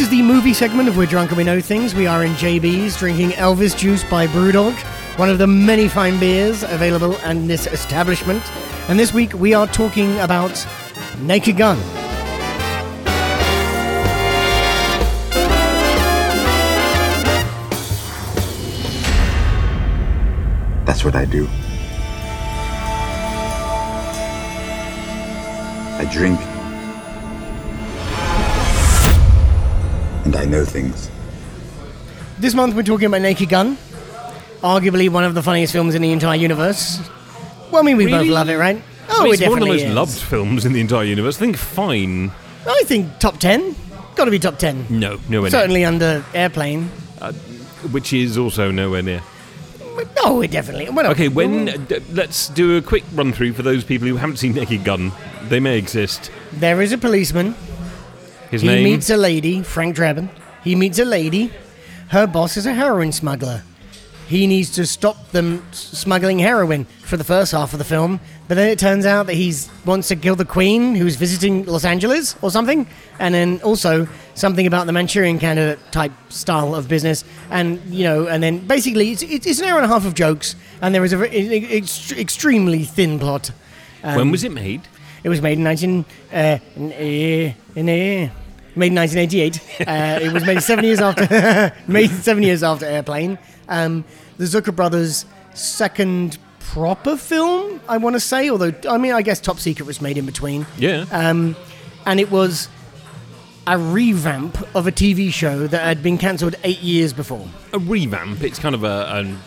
This is the movie segment of We're Drunk and We Know Things. We are in JB's drinking Elvis Juice by Brewdog, one of the many fine beers available in this establishment. And this week we are talking about Naked Gun. That's what I do. I drink. And I know things. This month we're talking about Naked Gun, arguably one of the funniest films in the entire universe. Well, I mean, we both love it, right? Oh, I mean, it it's one of the definitely most is. loved films in the entire universe. I think Fine. I think top 10. Got to be top 10. No, nowhere Certainly under Airplane. near. Which is also nowhere near. No, it definitely. Well, Okay, when d- let's do a quick run through for those people who haven't seen Naked Gun. They may exist. There is a policeman. His He name. meets a lady, Frank Drebin. He meets a lady. Her boss is a heroin smuggler. He needs to stop them smuggling heroin for the first half of the film, but then it turns out that he wants to kill the queen who's visiting Los Angeles or something, and then also something about the Manchurian candidate type style of business, and you know, and then basically it's, it's an hour and a half of jokes, and there is a very, ex- extremely thin plot. Um, when was it made? It was made in 19, uh, in, uh, in, uh, made in 1988. Uh, it was made seven years after made seven years after Airplane. Um, the Zucker brothers' second proper film, I want to say. Although I mean, I guess Top Secret was made in between, Yeah. um, and it was a revamp of a TV show that had been cancelled eight years before. a revamp. It's kind of a. an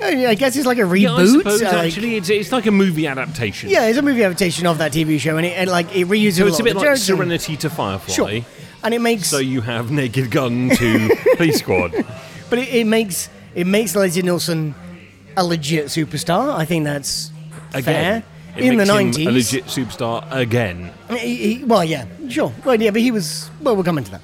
I guess it's like a reboot. yeah, I suppose like- actually, it's, it's like a movie adaptation. yeah, it's a movie adaptation of that TV show, and it and like it reuses So a it's a bit like Serenity to Firefly. Sure. And it makes So you have Naked Gun to Police Squad. But it, it makes it makes Leslie Nielsen a legit superstar. I think that's Again. fair. In the nineties, a legit superstar again. well, yeah, sure, well, yeah, but he was. Well, we'll come into that.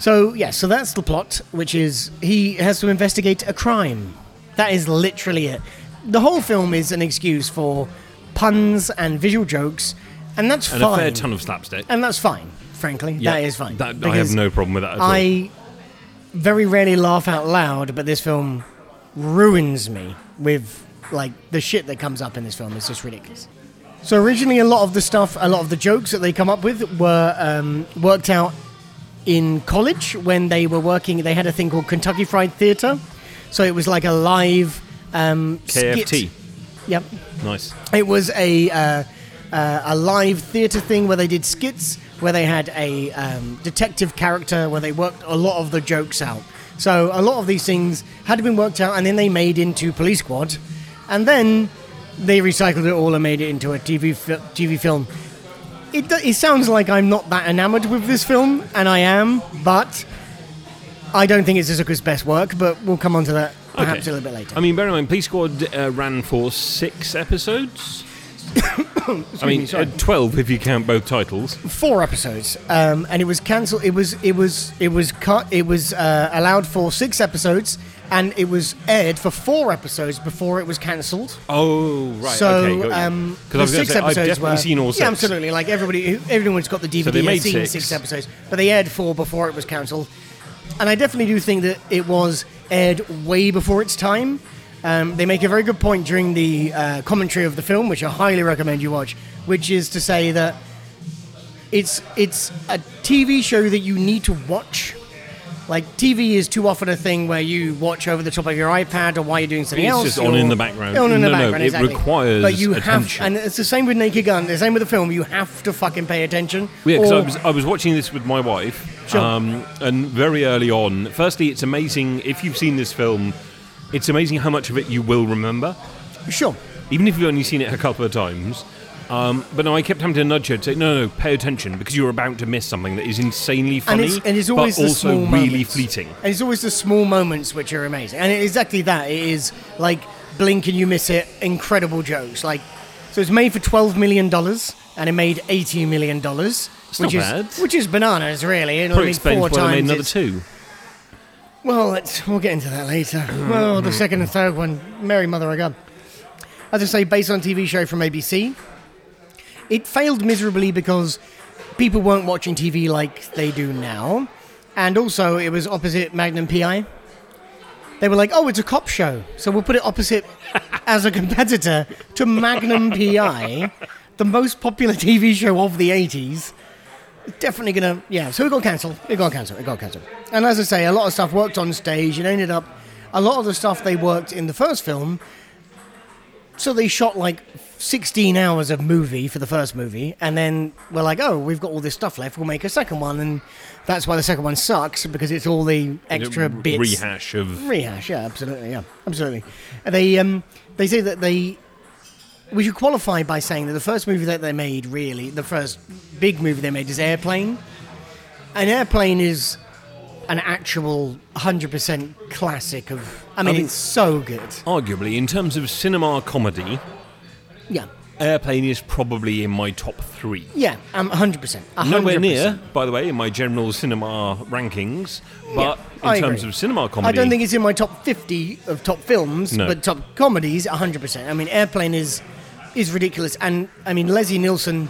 So yeah, so that's the plot, which is he has to investigate a crime. That is literally it. The whole film is an excuse for puns and visual jokes, and that's And fine. a fair ton of slapstick. and that's fine. Frankly, Yeah, that is fine. that- I have no problem with that at all. I very rarely laugh out loud, but this film ruins me with like the shit that comes up in this film. It's just ridiculous. So originally, a lot of the stuff, a lot of the jokes that they come up with were um, worked out in college when they were working. They had a thing called Kentucky Fried Theatre, so it was like a live um, KFT. skit. Yep. Nice. It was a uh, uh, a live theatre thing where they did skits, where they had a um, detective character, where they worked a lot of the jokes out. So a lot of these things had been worked out, and then they made into Police Squad, and then they recycled it all and made it into a TV fi- TV film. It, it sounds like I'm not that enamored with this film, and I am, but I don't think it's Zucker's best work. But we'll come on to that perhaps Okay. a little bit later. I mean, bear in mind, Police Squad uh, ran for six episodes. I mean, me, uh, twelve if you count both titles. four episodes, um, and it was cancelled. It was it was it was cut. It was uh, allowed for six episodes, and it was aired for four episodes before it was cancelled. Oh, right. so okay, um, the six say, episodes I've definitely were seen all six. yeah, absolutely. Like everybody, everyone's got the DVD. So they has made seen six. six episodes, but they aired four before it was cancelled. And I definitely do think that it was aired way before its time. Um, they make a very good point during the uh, commentary of the film, which I highly recommend you watch, which is to say that it's it's a TV show that you need to watch. Like TV is too often a thing where you watch over the top of your iPad or while you're doing something It's else. It's just on in the background. On in the No, no, background, it requires But you attention. have, and it's the same with Naked Gun. The same with the film. You have to fucking pay attention. Yeah, because I was I was watching this with my wife, Sure. um, and very early on. Firstly, it's amazing if you've seen this film. It's amazing how much of it you will remember, sure. even if you've only seen it a couple of times. Um, but no, I kept having to nudge her to say, "No, no, no, pay attention because you're about to miss something that is insanely funny, and it's, and it's always but also really moments. fleeting." And it's always the small moments which are amazing. And exactly that. It is like blink and you miss it. Incredible jokes. Like so, it's made for twelve million dollars, and it made eighty million dollars, It's which not is bad. which is bananas, really. And I Probably explains four why they made times another two. Well, let's, we'll get into that later. well, the second and third one, Merry Mother of God. As I say, based on a TV show from ABC, it failed miserably because people weren't watching TV like they do now, and also it was opposite Magnum PI. They were like, "Oh, it's a cop show, so we'll put it opposite as a competitor to Magnum PI, the most popular TV show of the '80s." Definitely gonna, yeah. So it got cancelled. It got cancelled. It got cancelled. And as I say, a lot of stuff worked on stage. It ended up, a lot of the stuff they worked in the first film so they shot like 16 hours of movie for the first movie, and then we're like, oh, we've got all this stuff left. We'll make a second one, and that's why the second one sucks because it's all the extra A bits. rehash of Rehash, yeah, absolutely, yeah, absolutely. And They um, they say that they. We should qualify by saying that the first movie that they made, really, the first big movie they made is Airplane. An Airplane is an actual 100% classic of. I mean, mean- it's so good. arguably in terms of cinema comedy. Yeah. Airplane is probably in my top three. Yeah, um, 100%. 100%. Nowhere near, by the way, in my general cinema rankings. But I in terms agree. of cinema comedy, I don't think it's in my top 50 of top films, No. but top comedies, 100%. I mean, Airplane is is ridiculous. And, I mean, Leslie Nielsen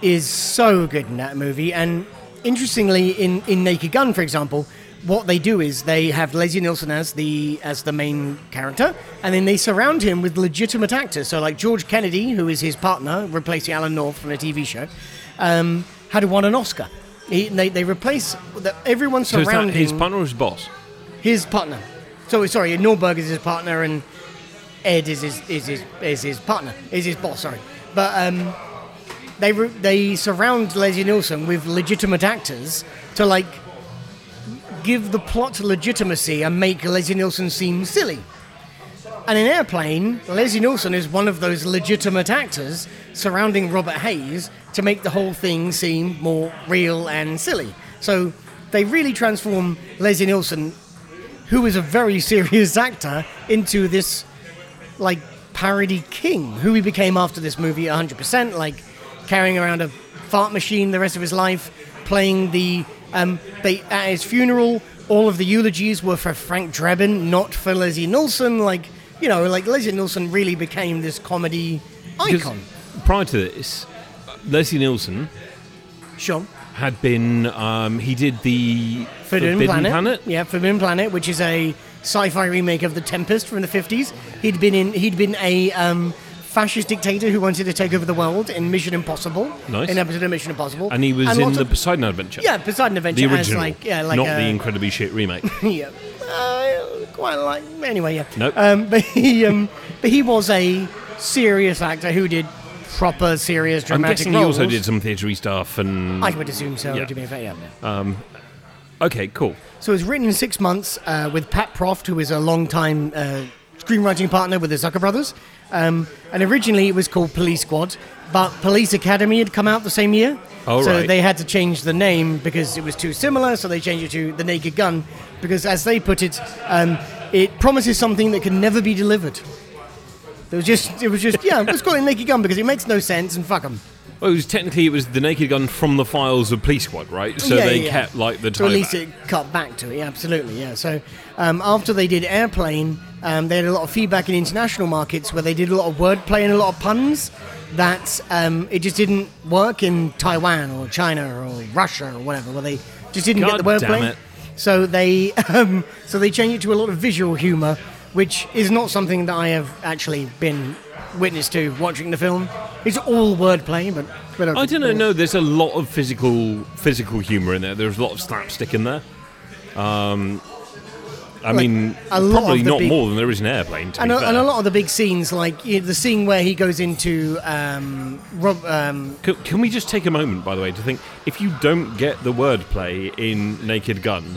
is so good in that movie. And interestingly, in, in Naked Gun, for example, what they do is they have Leslie Nielsen as the as the main character, and then they surround him with legitimate actors. So, like George Kennedy, who is his partner, replacing Alan North from a TV show, um, had won an Oscar. He, they, they replace the, everyone so. Surrounding his partner or his boss? his partner. So sorry, Nordberg is his partner, and Ed is his is his is his partner, is his boss. Sorry, but um, they they surround Leslie Nielsen with legitimate actors to like give the plot legitimacy and make Leslie Nielsen seem silly. And in Airplane, Leslie Nielsen is one of those legitimate actors surrounding Robert Hays to make the whole thing seem more real and silly. So they really transform Leslie Nielsen, who is a very serious actor, into this like parody king, who he became after this movie 100%, like carrying around a fart machine the rest of his life, playing the. Um, they at his funeral, all of the eulogies were for Frank Drebin, not for Leslie Nielsen. Like you know, like Leslie Nielsen really became this comedy icon. prior to this, Leslie Nielsen Sure. had been. Um, he did the Forbidden, Planet. Yeah, Forbidden Planet, which is a sci-fi remake of The Tempest from the 50s. He'd been in. He'd been a um, fascist dictator who wanted to take over the world in Mission Impossible. Nice. In episode of Mission Impossible. And he was in the of- Poseidon Adventure. Yeah, Poseidon Adventure the original, as like yeah, like not a, the incredibly shit remake. yeah, uh, quite like anyway. Yeah. Nope. Um, but he um, but he was a serious actor who did proper serious dramatic I'm guessing he also did some theatery stuff and. I would assume so. Yeah. To be fair, yeah. Um, okay, cool. So it was written in six months uh, with Pat Proft, who is a long-time uh, screenwriting partner with the Zucker brothers. Um, and originally it was called Police Squad, but Police Academy had come out the same year. Oh, so right. they had to change the name because it was too similar, so they changed it to The Naked Gun, because as they put it, um, it promises something that can never be delivered. It was just, it was just, yeah, let's call it Naked Gun because it makes no sense and fuck them. Well, it was technically it was the Naked Gun from the files of Police Squad, right? So Yeah, they yeah, kept like the So at least back. it cut back to it, yeah, absolutely, yeah. So um, after they did Airplane, um, they had a lot of feedback in international markets where they did a lot of wordplay and a lot of puns that um, it just didn't work in Taiwan or China or Russia or whatever, where they just didn't get the God wordplay. damn it. So they um, so they changed it to a lot of visual humor, which is not something that I have actually been witness to watching the film. It's all wordplay, but, but I don't know. No, there's a lot of physical physical humor in there. There's a lot of slapstick in there. Um, I Like, mean, a probably not big- more than there is an airplane. And a, and a lot of the big scenes, like you know, the scene where he goes into um, Rob, um, Can, can we just take a moment, by the way, to think if you don't get the wordplay in Naked Gun,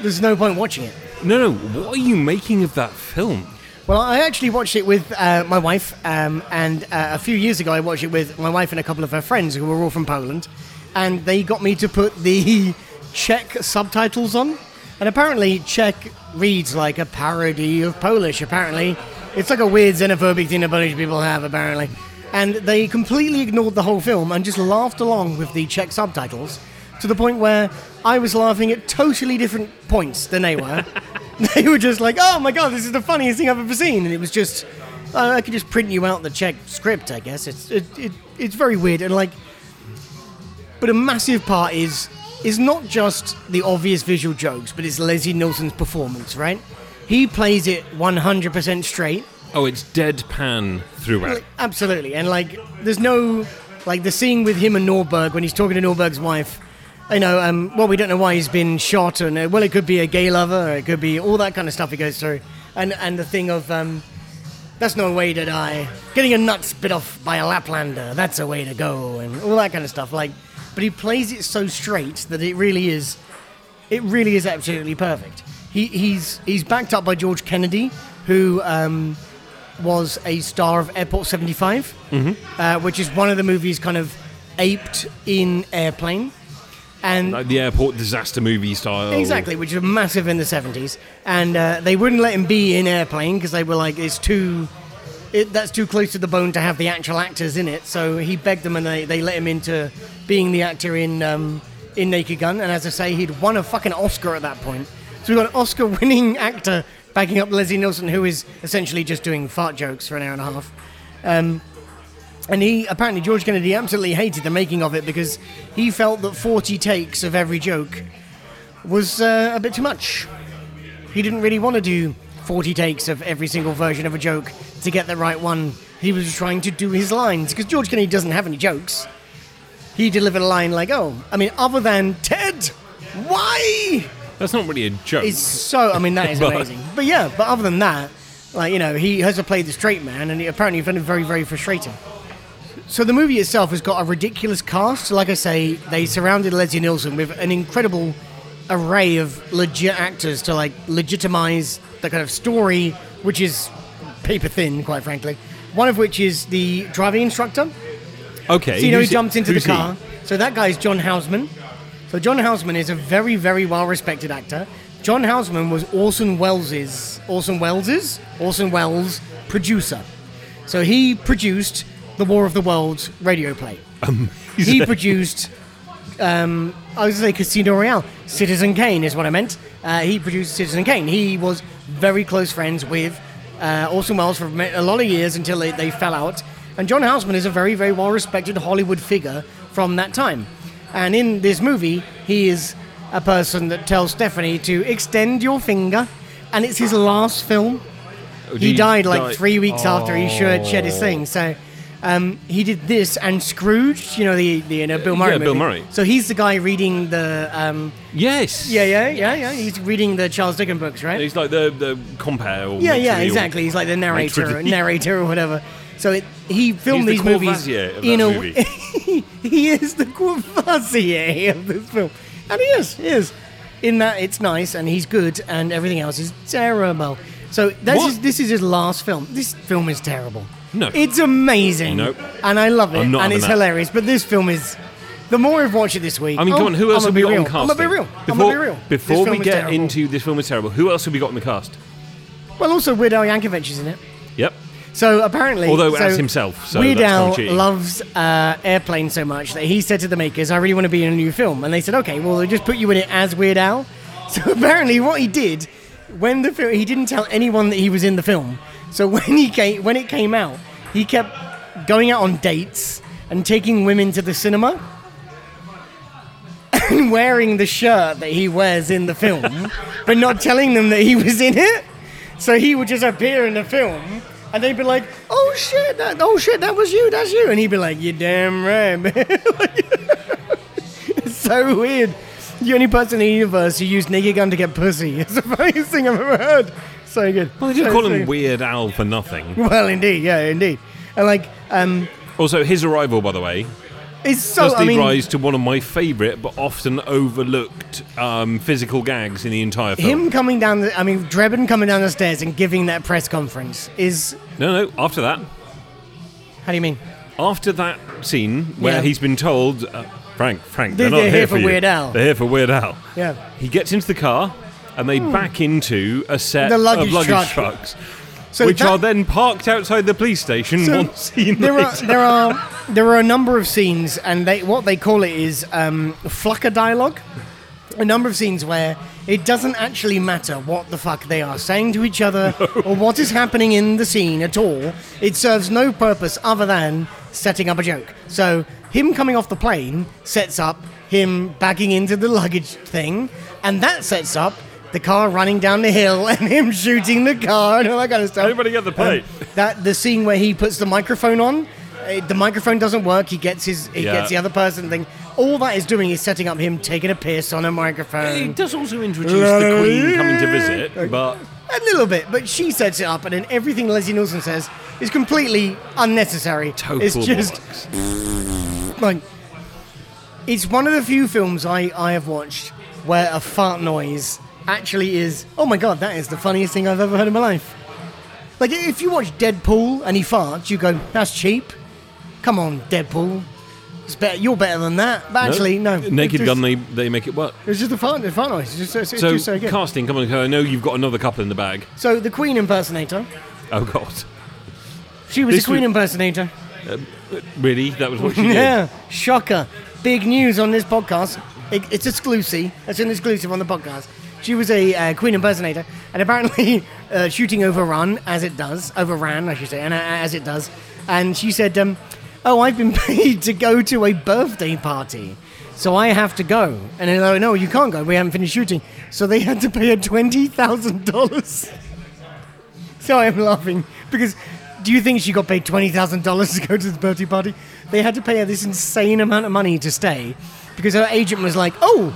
there's no point watching it. no, no, what are you making of that film? Well, I actually watched it with uh, my wife, um, and uh, a few years ago, I watched it with my wife and a couple of her friends who were all from Poland, and they got me to put the Czech subtitles on. And apparently, Czech reads like a parody of Polish. Apparently, it's like a weird xenophobic thing that Polish people have. Apparently, and they completely ignored the whole film and just laughed along with the Czech subtitles to the point where I was laughing at totally different points than they were. they were just like, "Oh my god, this is the funniest thing I've ever seen," and it was just, uh, I could just print you out the Czech script. I guess it's it, it it's very weird and like but a massive part is is not just the obvious visual jokes, but it's Leslie Nielsen's performance. Right? He plays it 100% straight. Oh, it's deadpan throughout. Like, absolutely, and like, there's no like the scene with him and Nordberg when he's talking to Nordberg's wife. You know, um, well, we don't know why he's been shot, and uh, well, it could be a gay lover, or it could be all that kind of stuff he goes through, and and the thing of um, that's no way to die. Getting a nut spit off by a Laplander, that's a way to go, and all that kind of stuff. Like, but he plays it so straight that it really is, it really is absolutely perfect. He, he's he's backed up by George Kennedy, who um, was a star of Airport 75, uh, which is one of the movies kind of aped in Airplane. And Like the airport disaster movie style. Exactly, which was massive in the 70s. And uh, they wouldn't let him be in Airplane because they were like, it's too. It, that's too close to the bone to have the actual actors in it. So he begged them and they, they let him into being the actor in um, in Naked Gun. And as I say, he'd won a fucking Oscar at that point. So we've got an Oscar winning actor backing up Leslie Nielsen, who is essentially just doing fart jokes for an hour and a half. Um, and he apparently George Kennedy absolutely hated the making of it because he felt that 40 takes of every joke was uh, a bit too much. He didn't really want to do 40 takes of every single version of a joke to get the right one. He was trying to do his lines because George Kennedy doesn't have any jokes. He delivered a line like, "Oh, I mean, other than Ted, why?" That's not really a joke. It's so. I mean, that is But- amazing. But yeah, but other than that, like you know, he has to play the straight man, and he apparently found it very, very frustrating. So the movie itself has got a ridiculous cast. Like I say, they surrounded Leslie Nielsen with an incredible array of legit actors to like legitimize the kind of story, which is paper thin, quite frankly. One of which is the driving instructor. okay. So you know he jumps into the he? car. So that guy is John Houseman. So John Houseman is a very, very well-respected actor. John Houseman was Orson Welles's Orson Welles's Orson Welles producer. So he produced the War of the Worlds radio play. he produced. Um, I was going to say Casino Royale. Citizen Kane is what I meant. Uh, he produced Citizen Kane. He was very close friends with uh, Orson Welles for a lot of years until they, they fell out. And John Houseman is a very, very well respected Hollywood figure from that time. And in this movie, he is a person that tells Stephanie to extend your finger. And it's his last film. Oh, He died like die- three weeks after he shed, shed his thing. So um, he did this and Scrooge, you know, the, the you know, Bill Murray Yeah, Bill movie. Murray. So he's the guy reading the. Um, Yes. yeah, yeah, yeah, yeah. He's reading the Charles Dickens books, right? He's like the the compare. Or Yeah, yeah, maitre or- exactly. He's like the narrator, Maitre d'. narrator or whatever. So it, he filmed He's these the movies Courvoisier of in that a. movie. he is the Courvoisier of this film, and he is, he is. In that it's nice and he's good, and everything else is terrible. So this What? is this is his last film. This film is terrible. No. it's amazing. Nope. and I love it, I'm not and having it's that. hilarious. But this film is. The more I've watched it this week, I mean, oh, come on. Who else have we be got in casting? I'm gonna be real. Before, I'm gonna be real. This Before film we is get terrible. into this film is terrible, who else have we got in the cast? well, also Weird Al Yankovic is in it. Yep. So apparently, Although so as himself, so Weird that's Al kinda cheating. loves uh, Airplane so much that he said to the makers, "I really want to be in a new film," and they said, "Okay, well, they'll just put you in it as Weird Al." So apparently, what he did when the film, he didn't tell anyone that he was in the film. So when he came, when it came out, he kept going out on dates and taking women to the cinema. And wearing the shirt that he wears in the film, but not telling them that he was in it. So he would just appear in the film, and they'd be like, "Oh shit, that, oh shit, that was you, that's you," and he'd be like, "You damn right." man." it's so weird. The only person in the universe who used Naked Gun to get pussy. It's the funniest thing I've ever heard. So good. Well, they didn't So, call so him good. Weird Al for nothing. Well, indeed, yeah, indeed. And like, um, Also, his arrival, by the way, it's so. does I mean, rise to one of my favourite but often overlooked um, physical gags in the entire film. him coming down. The, I mean, Drebin coming down the stairs and giving that press conference is. No, no. After that, How do you mean? after that scene where Yeah. he's been told, uh, Frank, Frank, They're- they're, not here, here for you. Weird Al." They're here for Weird Al. Yeah. He gets into the car and they back into a set The luggage of luggage truck. trucks, So which that- are then parked outside the police station So one scene there are there are there are a number of scenes, and they what they call it is um, flucker dialogue. A number of scenes where it doesn't actually matter what the fuck they are saying to each other or what is happening in the scene at all. It serves no purpose other than setting up a joke. So him coming off the plane sets up him backing into the luggage thing, and that sets up the car running down the hill and him shooting the car and all that kind of stuff. Everybody get the plate. Um, that the scene where he puts the microphone on, uh, the microphone doesn't work. He gets his, he Yeah. gets the other person thing. All that is doing is setting up him taking a piss on a microphone. It does also introduce the Queen coming to visit, but A little bit, but she sets it up, and then everything Leslie Nielsen says is completely unnecessary. total it's just bollocks. like it's one of the few films I, I have watched where a fart noise actually is. Oh my god, that is the funniest thing I've ever heard in my life. Like if you watch Deadpool and he farts, you go, "That's cheap." Come on, Deadpool. It's better. You're better than that. But actually, no. Naked It's Gun, they, they make it work. It's just a fart, a fart noise. It's just, it's So, just so good. casting, come on, I know you've got another couple in the bag. So the Queen impersonator. Oh, God. She was This a Queen was- impersonator. Uh, really? That was what she did? Yeah, shocker. Big news on this podcast. It, it's exclusive. It's an exclusive on the podcast. She was a uh, Queen impersonator, and apparently uh, shooting overrun, as it does, overran, I should say, and uh, as it does. And she said, um, "Oh, I've been paid to go to a birthday party, so I have to go." And they're like, "No, you can't go. We haven't finished shooting." So they had to pay her twenty thousand dollars. So I'm laughing because do you think she got paid twenty thousand dollars to go to the birthday party? They had to pay her this insane amount of money to stay because her agent was like, "Oh,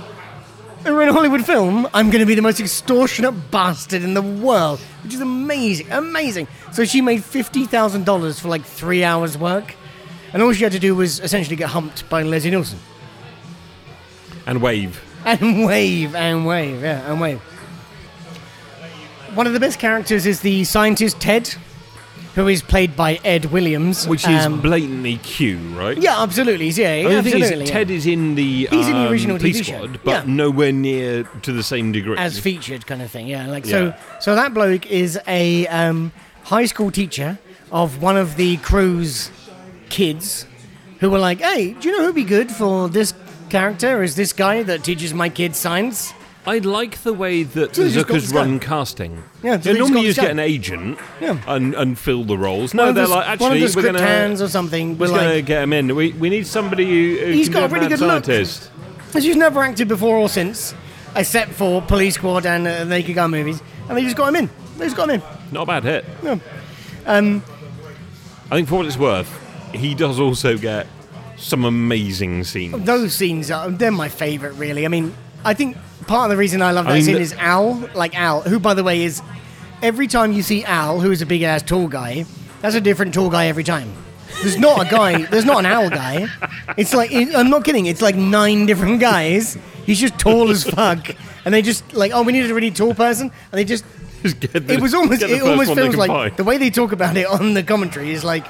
in a Hollywood film. I'm going to be the most extortionate bastard in the world," which is amazing, amazing. So she made fifty thousand dollars for like three hours work, and all she had to do was essentially get humped by Leslie Nielsen And wave. and wave and wave, yeah, and wave. One of the best characters is the scientist Ted, who is played by Ed Williams, Which is Um, blatantly Q, right? yeah, absolutely, yeah, I mean, the thing absolutely. is, yeah. Ted is in the, He's in the um, original police TV show. but Yeah. nowhere near to the same degree. as featured kind of thing. Yeah, like so. So that bloke is a um, high school teacher of one of the crew's kids, who were like, "Hey, do you know who'd be good for this character? Is this guy that teaches my kids science?" I like the way that So Zucker's run casting. Yeah, so Yeah, they normally you just get an agent Yeah. and, and fill the roles. No, they're the, like, actually, the we're going to hands or something. we're We're going to get him in. We, we need somebody who, who He's got a really good look. scientist. She's never acted before or since, except for Police Squad and uh, Naked Gun movies, and they just got him in. They just got him in. Not a bad hit. No. Um, I think for what it's worth, he does also get some amazing scenes. Those scenes are they're my favourite, really. I mean, I think part of the reason I love that I mean, scene is Al, like Al, who, by the way, is every time you see Al, who is a big ass tall guy, that's a different tall guy every time. There's not a guy. There's not an Al guy. It's like I'm not kidding. It's like nine different guys. He's just tall as fuck, and they just like, oh, we need a really tall person, and they just. Just get the- It was almost. It almost feels like find. the way they talk about it on the commentary is like,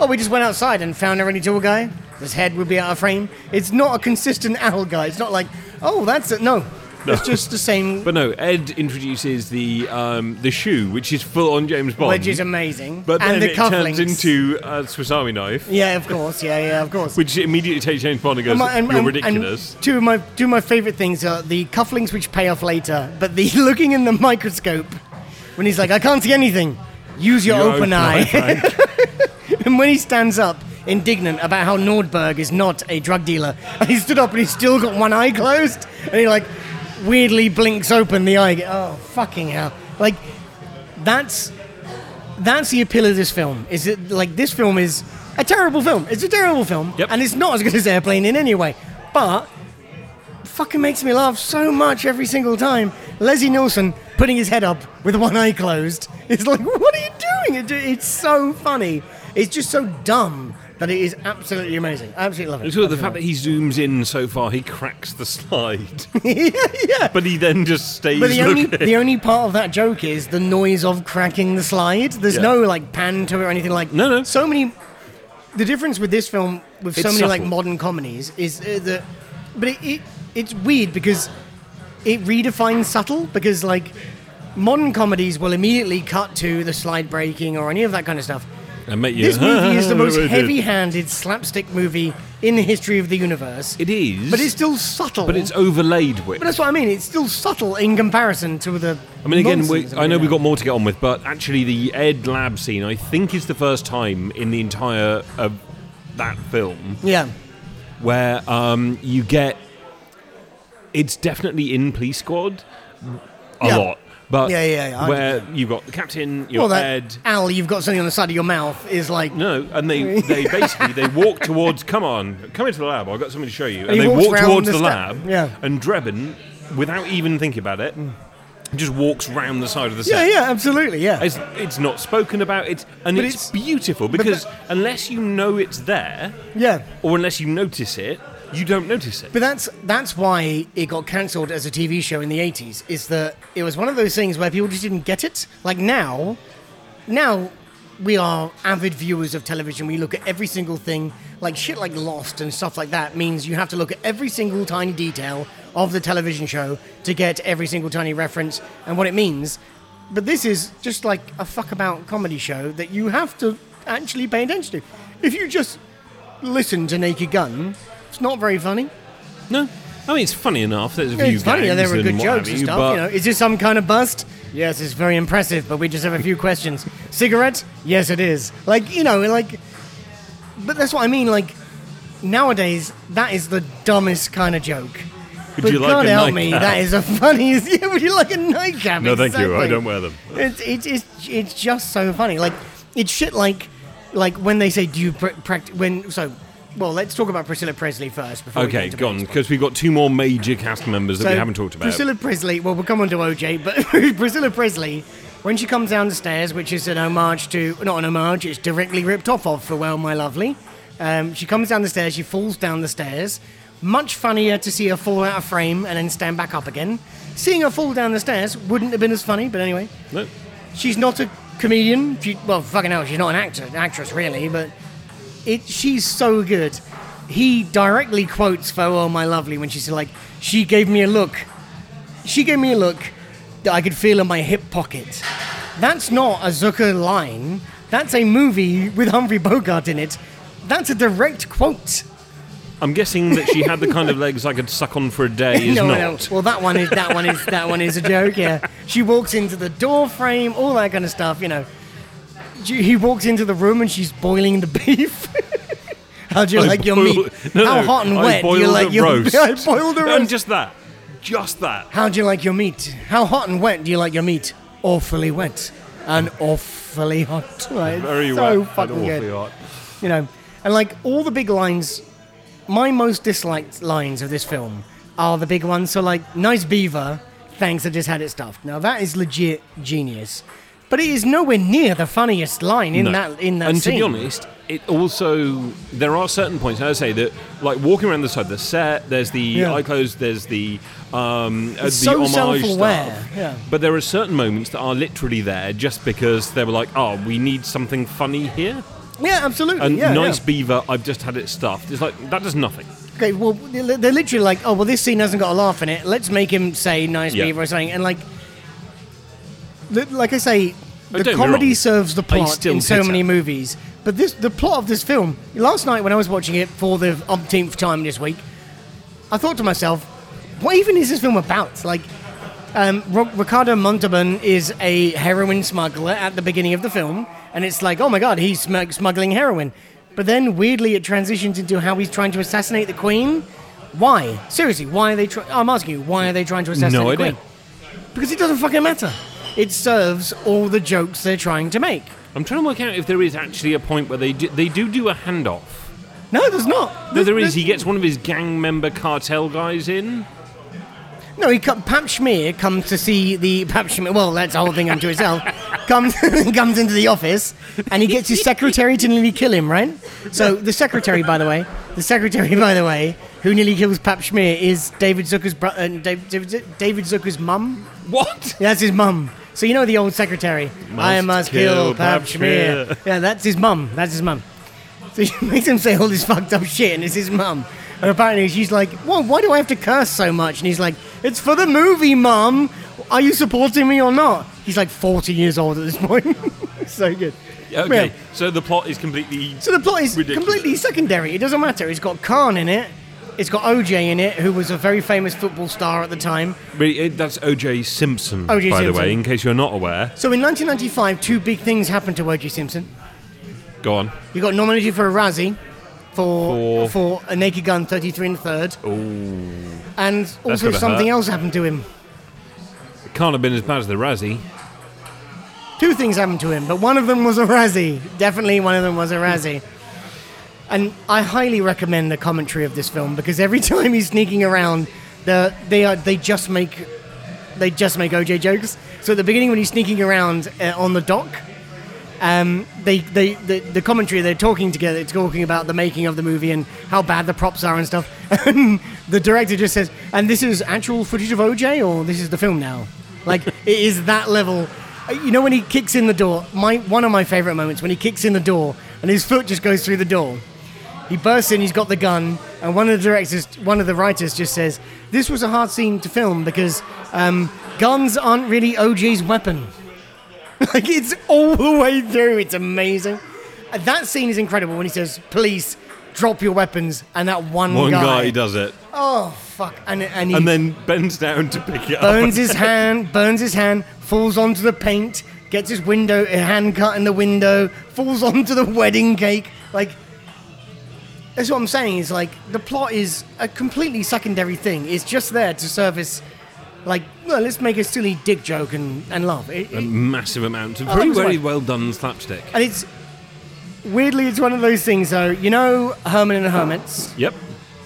oh, we just went outside and found a really tall guy. His head would be out of frame. It's not a consistent owl guy. It's not like, oh, that's it. No, it's just the same. But no, Ed introduces the um, the shoe, which is full on James Bond. which is amazing. But then and the it cufflinks. turns into a Swiss Army knife, Yeah, of course. Yeah, yeah, of course. which immediately takes James Bond and goes, And my- and- "You're ridiculous." two of my two of my favorite things are the cufflinks, which pay off later, but the looking in the microscope when he's like, "I can't see anything." Use your, Your open, open eye. eye, and when he stands up, indignant about how Nordberg is not a drug dealer, and he stood up and he's still got one eye closed, and he like weirdly blinks open the eye. Oh fucking hell! Like that's that's the appeal of this film. Is it like this film is a terrible film? It's a terrible film, Yep. and it's not as good as Airplane in any way. But fucking makes me laugh so much every single time. Leslie Nielsen putting his head up with one eye closed. It's like, what are you doing? It's so funny. It's just so dumb that it is absolutely amazing. I absolutely love it. So the fact that he zooms in so far, he cracks the slide, yeah, yeah. but he then just stays But the only looking. the only part of that joke is the noise of cracking the slide. There's Yeah. no like pan to it or anything like. No, no. So many. The difference with this film with so It's many like modern comedies is uh, that, but it, it it's weird because it redefines subtle because like modern comedies will immediately cut to the slide breaking or any of that kind of stuff. And make you, This movie is the most heavy-handed slapstick movie in the history of the universe. It is, but it's still subtle. but it's overlaid with. But that's what I mean. It's still subtle in comparison to the. I mean, again, we, I know we've got more to get on with, but actually, the Ed Lab scene, I think, is the first time in the entire of that film Yeah, where um, you get. It's definitely in Police Squad a Yeah. lot, but Yeah, yeah, yeah, where you've got the captain, your well, that Ed. Al, you've got something on the side of your mouth is like. No, and they, they basically they walk towards. Come on, come into the lab. I've got something to show you. And, he they walk towards the the, lab. Yeah. And Drebin, without even thinking about it, just walks round the side of the Yeah, set. yeah, absolutely, yeah. It's, it's not spoken about. It's and it's, it's- beautiful because that- unless you know it's there, yeah. or unless you notice it, you don't notice it. But that's that's why it got cancelled as a TV show in the 80s. Is that it was one of those things where people just didn't get it. Like now, now we are avid viewers of television. We look at every single thing, like shit like Lost and stuff like that. Means you have to look at every single tiny detail of the television show to get every single tiny reference and what it means. But this is just like a fuck about comedy show that you have to actually pay attention to. If you just listen to Naked Gun, it's not very funny. no, I mean it's funny enough. There's a Yeah, few it's funny. There were good jokes have and you, stuff. but You know, is this some kind of bust? Yes, it's very impressive, but we just have a few questions. Cigarette? Yes, it is. Like you know, like, but that's what I mean. Like nowadays, that is the dumbest kind of joke. Would but you like God a help me, that is the funniest. Yeah, would you like a nightcap? no, thank you. I don't wear them. It's, it's, it's, it's just so funny. Like, it's shit like, like when they say, do you pr- practice, when, so, well, let's talk about Priscilla Presley first. Before we Okay, get gone because we've got two more major cast members that So, we haven't talked about. Priscilla Presley, well, we'll come on to OJ, but Priscilla Presley, when she comes down the stairs, which is an homage to, not an homage, it's directly ripped off of For Well, My Lovely. Um, she comes down the stairs, she falls down the stairs. Much funnier to see her fall out of frame and then stand back up again. Seeing her fall down the stairs wouldn't have been as funny, but anyway. No. She's not a comedian. She, well, fucking hell, she's not an actor, actress really, but it. She's so good. He directly quotes "Oh, my lovely" when she's like, "She gave me a look. She gave me a look that I could feel in my hip pocket." That's not a Zucker line. That's a movie with Humphrey Bogart in it. That's a direct quote. I'm guessing that she had the kind of legs I could suck on for a day. Is no, not. no. Well, that one is that one is that one is a joke. Yeah, she walks into the door frame, all that kind of stuff. You know, he walks into the room and she's boiling the beef. How do you I like your meat? No, How no, hot and I wet do you like your roast. I boiled a And just that, just that. How do you like your meat? How hot and wet do you like your meat? Awfully wet and awfully hot. Right? Very so wet and fucking awfully good. hot. You know, and like all the big lines, my most disliked lines of this film are the big ones. So like, nice beaver, thanks, I just had it stuffed. Now that is legit genius, but it is nowhere near the funniest line in No. that in that scene. and scene. to be honest, it also there are certain points. as I say that, like walking around the side of the set, there's the Yeah. eye closed, there's the um, uh, the It's so homage self-aware, stuff. yeah. But there are certain moments that are literally there just because they were like, oh, we need something funny here. yeah, absolutely. And yeah, nice yeah. beaver, I've just had it stuffed. It's like that does nothing. Okay, well, they're they're literally like, oh, well, this scene hasn't got a laugh in it. Let's make him say nice Yeah. beaver or something. And like, the, like I say, Oh, the me comedy serves the plot in so many movies. But this, the plot of this film, last night when I was watching it for the umpteenth time this week, I thought to myself, what even is this film about? Like, um, Ro- Ricardo Montalban is a heroin smuggler at the beginning of the film, and it's like, oh my god, he's smug- smuggling heroin. But then weirdly, it transitions into how he's trying to assassinate the queen. Why? Seriously, why are they? Try- I'm asking you, why are they trying to assassinate No the idea. queen? Because it doesn't fucking matter. It serves all the jokes they're trying to make. I'm trying to work out if there is actually a point where they do, they do do a handoff. No, there's not. No, there is. He gets one of his gang member cartel guys in. No, he come, Pahpshmir comes to see the Pahpshmir. Well, that's a whole thing unto itself. comes comes into the office, and he gets his secretary to nearly kill him. Right. So the secretary, by the way, the secretary, by the way, who nearly kills Pahpshmir is David Zucker's bro- uh, David, David, David Zucker's mum. What? Yeah, that's his mum. So you know the old secretary. I must kill Pahpshmir. Yeah, that's his mum. That's his mum. So she makes him say all this fucked up shit, and it's his mum. And apparently she's like, well, why do I have to curse so much? And he's like, it's for the movie, mum. Are you supporting me or not? He's like 40 years old at this point. so good. Okay, Yeah. so the plot is completely. So the plot is Ridiculous. completely secondary. It doesn't matter. It's got Khan in it. It's got OJ in it, who was a very famous football star at the time. Really, it- That's O.J. Simpson, O.J. by the Simpson. way, in case you're not aware. So in 1995, two big things happened to OJ Simpson. Go on. He got nominated for a Razzie, for For- a Naked Gun 33 and a third, Ooh. and also something hurt. else happened to him. It can't have been as bad as the Razzie. Two things happened to him, but one of them was a Razzie. Definitely one of them was a Razzie. And I highly recommend the commentary of this film because every time he's sneaking around, the they are they just make they just make OJ jokes. So at the beginning when he's sneaking around uh, on the dock, um, they, they the, the commentary they're talking together, it's talking about the making of the movie and how bad the props are and stuff. And the director just says, "And this is actual footage of OJ, or this is the film now?" Like it is that level. Uh, You know when he kicks in the door. My one of my favorite moments when he kicks in the door and his foot just goes through the door. He bursts in, he's got the gun, and one of the directors, one of the writers just says, This was a hard scene to film because um, guns aren't really OJ's weapon. like, it's all the way through. It's amazing. That scene is incredible when he says, Police, drop your weapons, and that one, One guy. guy does it. Oh, fuck. And, and he And then bends down to pick it burns up. his hand, burns his hand, falls onto the paint, gets his window, a hand cut in the window, falls onto the wedding cake. Like, that's what I'm saying. Is like the plot is a completely secondary thing. It's just there to service, like, well, let's make a silly dick joke and and laugh. It- a it- massive amount of Oh, very, right. well done slapstick. and it's weirdly, it's one of those things. Though you know, Herman and the Hermits. Yep.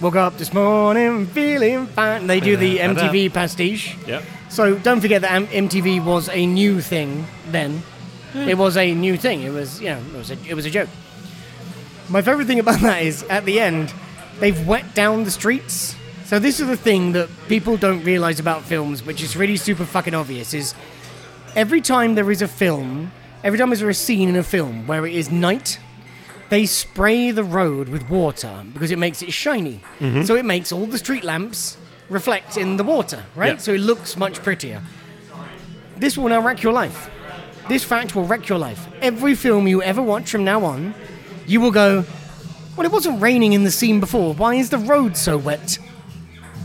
Woke up this morning feeling fine. They do the MTV pastiche. Yep. So don't forget that MTV was a new thing then. It was a new thing. It was, you know, it was a, it was a joke. My favorite thing about that is at the end, they've wet down the streets. So this is the thing that people don't realize about films, which is really super fucking obvious. Is every time there is a film, every time there's a scene in a film where it is night, they spray the road with water because it makes it shiny. Mm-hmm. So it makes all the street lamps reflect in the water, right? Yeah. So it looks much prettier. This will now wreck your life. This fact will wreck your life. Every film you ever watch from now on, you will go, Well, it wasn't raining in the scene before. Why is the road so wet?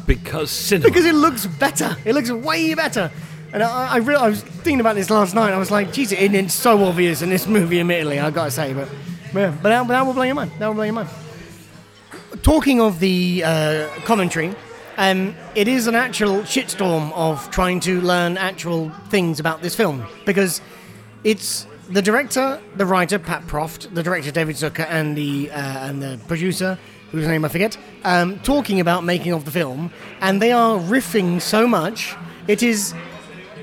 Because cinema. Because it looks better. It looks way better. And I, I, re- I was thinking about this last night. I was like, Jesus, it, it's so obvious in this movie, admittedly, i got to say. But, but, yeah, but that, that will blow your mind. That will blow your mind. Talking of the uh, commentary, um, it is an actual shitstorm of trying to learn actual things about this film. Because it's the director, the writer, Pat Proft, the director, David Zucker, and the, uh, and the producer, whose name I forget, um, talking about making of the film, and they are riffing so much, it is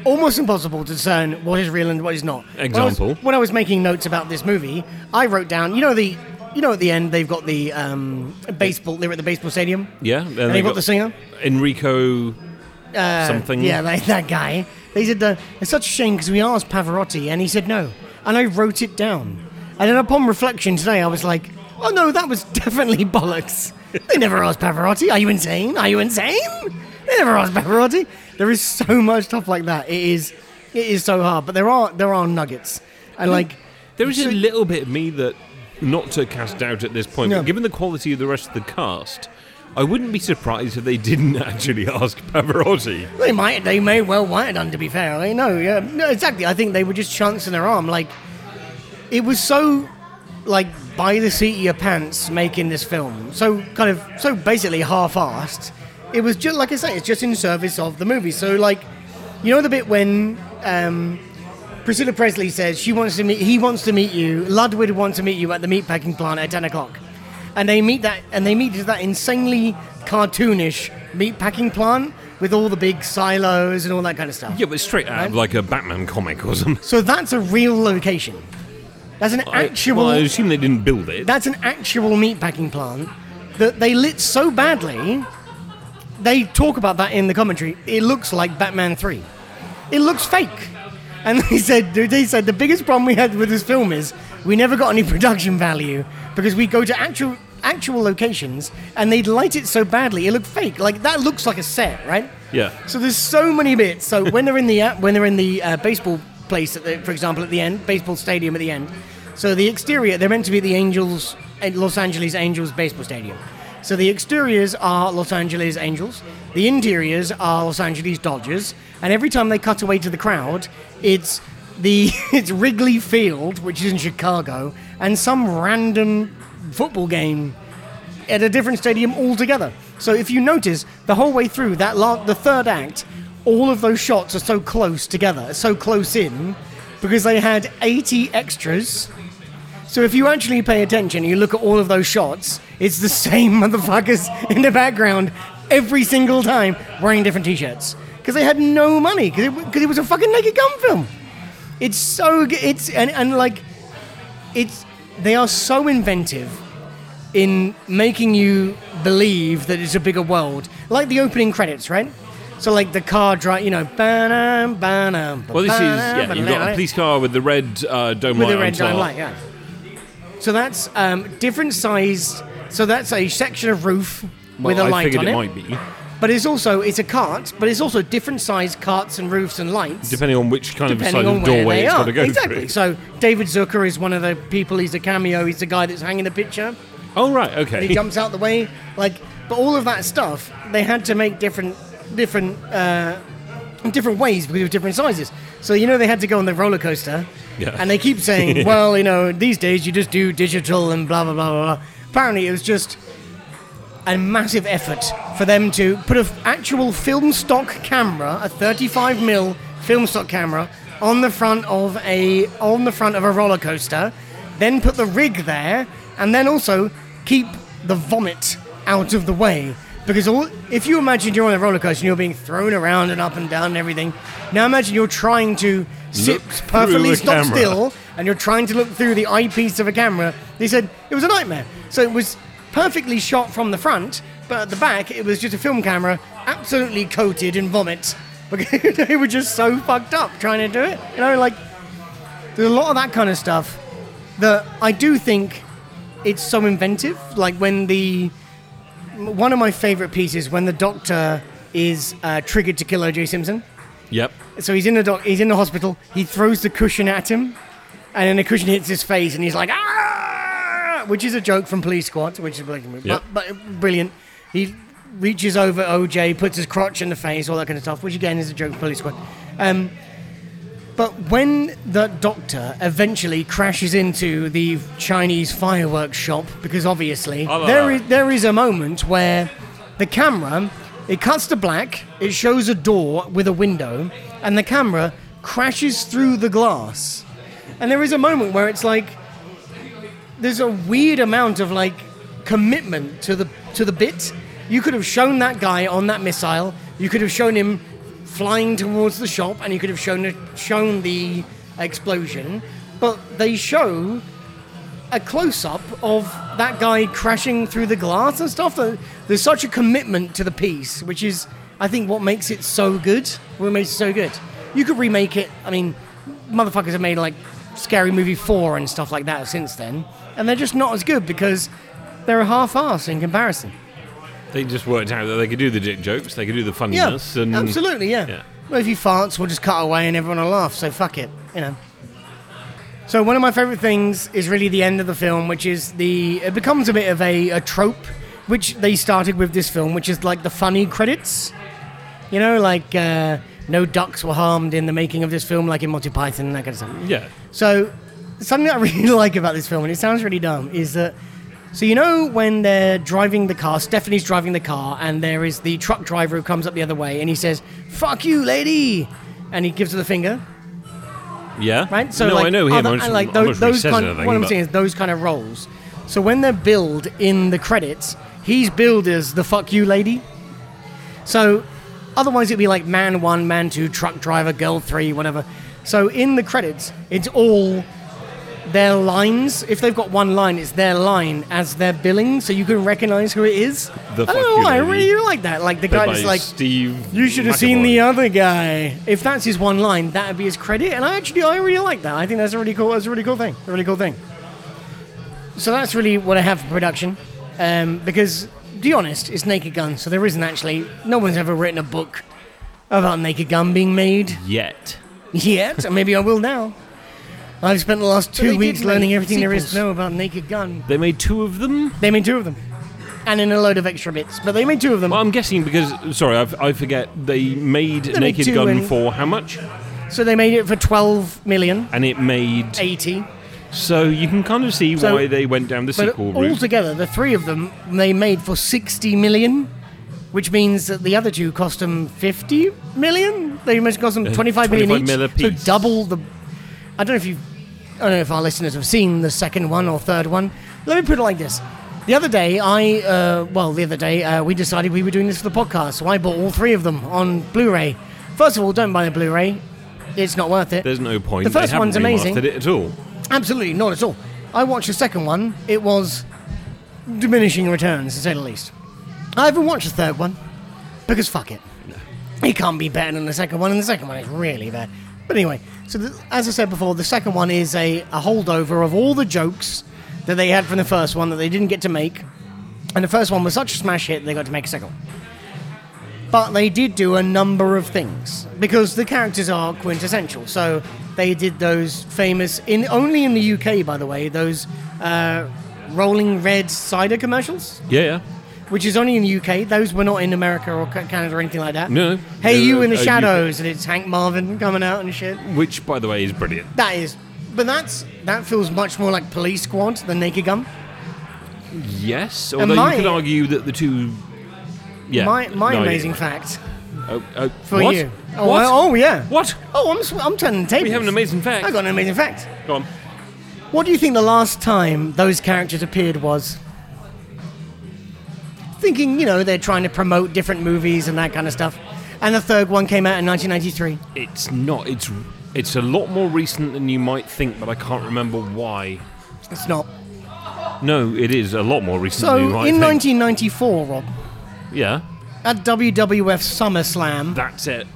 almost impossible to discern what is real and what is not. When I was- Example? When I was, making notes about this movie, I wrote down, you know, the, you know, at the end they've got the um, baseball. They're at the baseball stadium. yeah. And And they they've got the singer. Enrico something. Yeah, like that guy. They said uh, it's such a shame because we asked Pavarotti and he said no, and I wrote it down. And then upon reflection today, I was like, oh no, that was definitely bollocks. They never asked Pavarotti. Are you insane? Are you insane? They never asked Pavarotti. There is so much stuff like that. It is, it is so hard. But there are there are nuggets, and like There is so- a little bit of me that, not to cast doubt at this point, Yeah. but given the quality of the rest of the cast, I wouldn't be surprised if they didn't actually ask Pavarotti. They might, they may well want it done. To be fair, I know, yeah, no, exactly. I think they were just chancing their arm. Like, it was so, like, by the seat of your pants making this film. So kind of, so basically half-assed. It was just like I say, it's just in service of the movie. So like, you know the bit when um, Priscilla Presley says she wants to meet, he wants to meet you, Ludwig wants to meet you at the meatpacking plant at ten o'clock, and they meet that, and they meet at that insanely cartoonish meatpacking plant with all the big silos and all that kind of stuff. Yeah, but straight out of like a Batman comic or something. So that's a real location. That's an I- actual. well, I assume they didn't build it. that's an actual meatpacking plant that they lit so badly. They talk about that in the commentary. It looks like Batman Three. It looks fake. And they said they said the biggest problem we had with this film is we never got any production value because we go to actual actual locations and they'd light it so badly it looked fake. Like that looks like a set, right? yeah. So there's so many bits. So when they're in the uh, when they're in the uh, baseball place, at the, for example, at the end, baseball stadium at the end. So the exterior, they're meant to be the Angels, uh, Los Angeles Angels baseball stadium. So the exteriors are Los Angeles Angels, the interiors are Los Angeles Dodgers, and every time they cut away to the crowd, it's the it's Wrigley Field, which is in Chicago, and some random football game at a different stadium altogether. So if you notice, the whole way through that la- the third act, all of those shots are so close together, so close in, because they had 80 extras. So if you actually pay attention, you look at all of those shots, it's the same motherfuckers in the background every single time wearing different t-shirts because they had no money because it, it was a fucking Naked Gun film. It's so it's and, and like it's they are so inventive in making you believe that it's a bigger world, like the opening credits, right? So like the car drive, you know, ba-dum, ba-dum, Well, this is yeah. You've got a police car with the red uh, dome with light the red dime light, yeah. So that's um, different sized. So that's a section of roof Well, with a I light figured on it, it. might be, But it's also it's a cart, but it's also different sized carts and roofs and lights. depending on which kind of side on of the where doorway it's got to go exactly. through. So David Zucker is one of the people. He's a cameo. He's the guy that's hanging the picture. Oh right, And he jumps out the way. Like, but all of that stuff they had to make different, different, uh, different ways because of different sizes. So you know they had to go on the roller coaster. Yeah. And they keep saying, well, you know, these days you just do digital and blah blah blah. blah. Apparently, it was just a massive effort for them to put an actual film stock camera, a 35 mil film stock camera, on the front of a on the front of a roller coaster, then put the rig there, and then also keep the vomit out of the way. Because all, if you imagine you're on a roller coaster and you're being thrown around and up and down and everything, now imagine you're trying to sit Look perfectly stop camera. still and you're trying to look through the eyepiece of a camera. They said it was a nightmare. So it was perfectly shot from the front, but at the back it was just a film camera, absolutely coated in vomit. Because they were just so fucked up trying to do it. You know, like there's a lot of that kind of stuff that I do think it's so inventive. Like when the one of my favorite pieces when the doctor is uh, triggered to kill O.J. Simpson. Yep. So he's in the doc- he's in the hospital. He throws the cushion at him, and then the cushion hits his face, and he's like ah, which is a joke from Police Squad, which is brilliant. Yep. But, but brilliant. He reaches over OJ, puts his crotch in the face, all that kind of stuff, which again is a joke from Police Squad. Um, but when the doctor eventually crashes into the Chinese fireworks shop, because obviously oh, there is, there is a moment where the camera it cuts to black, it shows a door with a window, and the camera crashes through the glass. And there is a moment where it's like there's a weird amount of like commitment to the to the bit. You could have shown that guy on that missile. You could have shown him flying towards the shop, and you could have shown shown the explosion. But they show a close up of that guy crashing through the glass and stuff. There's such a commitment to the piece, which is, I think, what makes it so good. What makes it so good. You could remake it. I mean, motherfuckers have made like Scary Movie 4 and stuff like that since then, and they're just not as good because they're a half-ass in comparison. They just worked out that they could do the dick jokes, they could do the Yeah, funniness, and absolutely, yeah. yeah. Well, if you farts, we'll just cut away and everyone will laugh. So fuck it, you know. So one of my favorite things is really the end of the film, which is the it becomes a bit of a, a trope, which they started with this film, which is like the funny credits. You know, like uh, no ducks were harmed in the making of this film, like in Monty Python and that kind of stuff. Yeah. So, something I really like about this film, and it sounds really dumb, is that. So, you know, when they're driving the car, Stephanie's driving the car, and there is the truck driver who comes up the other way, and he says, Fuck you, lady! And he gives her the finger, Yeah. right? So, no, like, I know him. other- I'm just- and, like I'm those, not those kind, anything, what I'm saying is those kind of roles. So, when they're billed in the credits, he's billed as the fuck you lady. So, otherwise it'd be like man one, man two, truck driver, girl three, whatever. So, in the credits, it's all their lines. If they've got one line, it's their line as their billing, so you can recognize who it is. The I don't know why. I really like that. Like the guy that's like, Steve. you should have seen McAvoy. the other guy. If that's his one line, that would be his credit. And I actually, I really like that. I think that's a really cool. That's a really cool thing. A really cool thing. So that's really what I have for production. Um, because, be honest, it's Naked Gun, so there isn't actually. No one's ever written a book about Naked Gun being made Yet. yet. and maybe I will now. I've spent the last they two did weeks make learning everything there is to know about Naked Gun. They made two of them. They made two of them, and in a load of extra bits. But they made two of them. Well, I'm guessing because sorry, I've, I forget they made made Naked two Gun and- for how much? So they made it for 12 million, And it made 80. So you can kind of see So- why they went down the sequel route. altogether, the three of them they made for 60 million, which means that the other two cost them 50 million. They must cost them 25 million 25 each. mil So double the. I don't know if you. I don't know if our listeners have seen the second one or third one. Let me put it like this. The other day, I uh, well, the other day uh, we decided we were doing this for the podcast, so I bought all three of them on Blu-ray. First of all, don't buy the Blu-ray; it's not worth it. There's no point. The first one's amazing. it at all. Absolutely not at all. I watched the second one. It was diminishing returns, to say the least. I haven't watched the third one because fuck it. It can't be better than the second one, and the second one is really bad. But anyway, so the, as I said before, the second one is a, a holdover of all the jokes that they had from the first one that they didn't get to make. And the first one was such a smash hit, they got to make a second one. But they did do a number of things because the characters are quintessential. So they did those famous, in only in the UK, by the way, those uh, rolling red cider commercials, Yeah, yeah. which is only in the UK. Those were not in America or Canada or anything like that. No. Hey, No, you in the shadows, and it's Hank Marvin coming out and shit. Which, by the way, is brilliant. That is, but that's that feels much more like Police Squad than Naked Gun. Yes, although my- you could argue that the two. Yeah. My my No, amazing fact Oh, oh, for what? you. Oh, What? well, oh yeah. What? Oh, I'm sw- I'm turning the tables. We have an amazing fact. I got an amazing fact. Go on. What do you think the last time those characters appeared was? Thinking, you know, they're trying to promote different movies and that kind of stuff. And the third one came out in 1993. It's not. It's it's a lot more recent than you might think, but I can't remember why. It's not. No, it is a lot more recent So than you might in think. 1994, Rob, yeah, at WWF SummerSlam, that's it.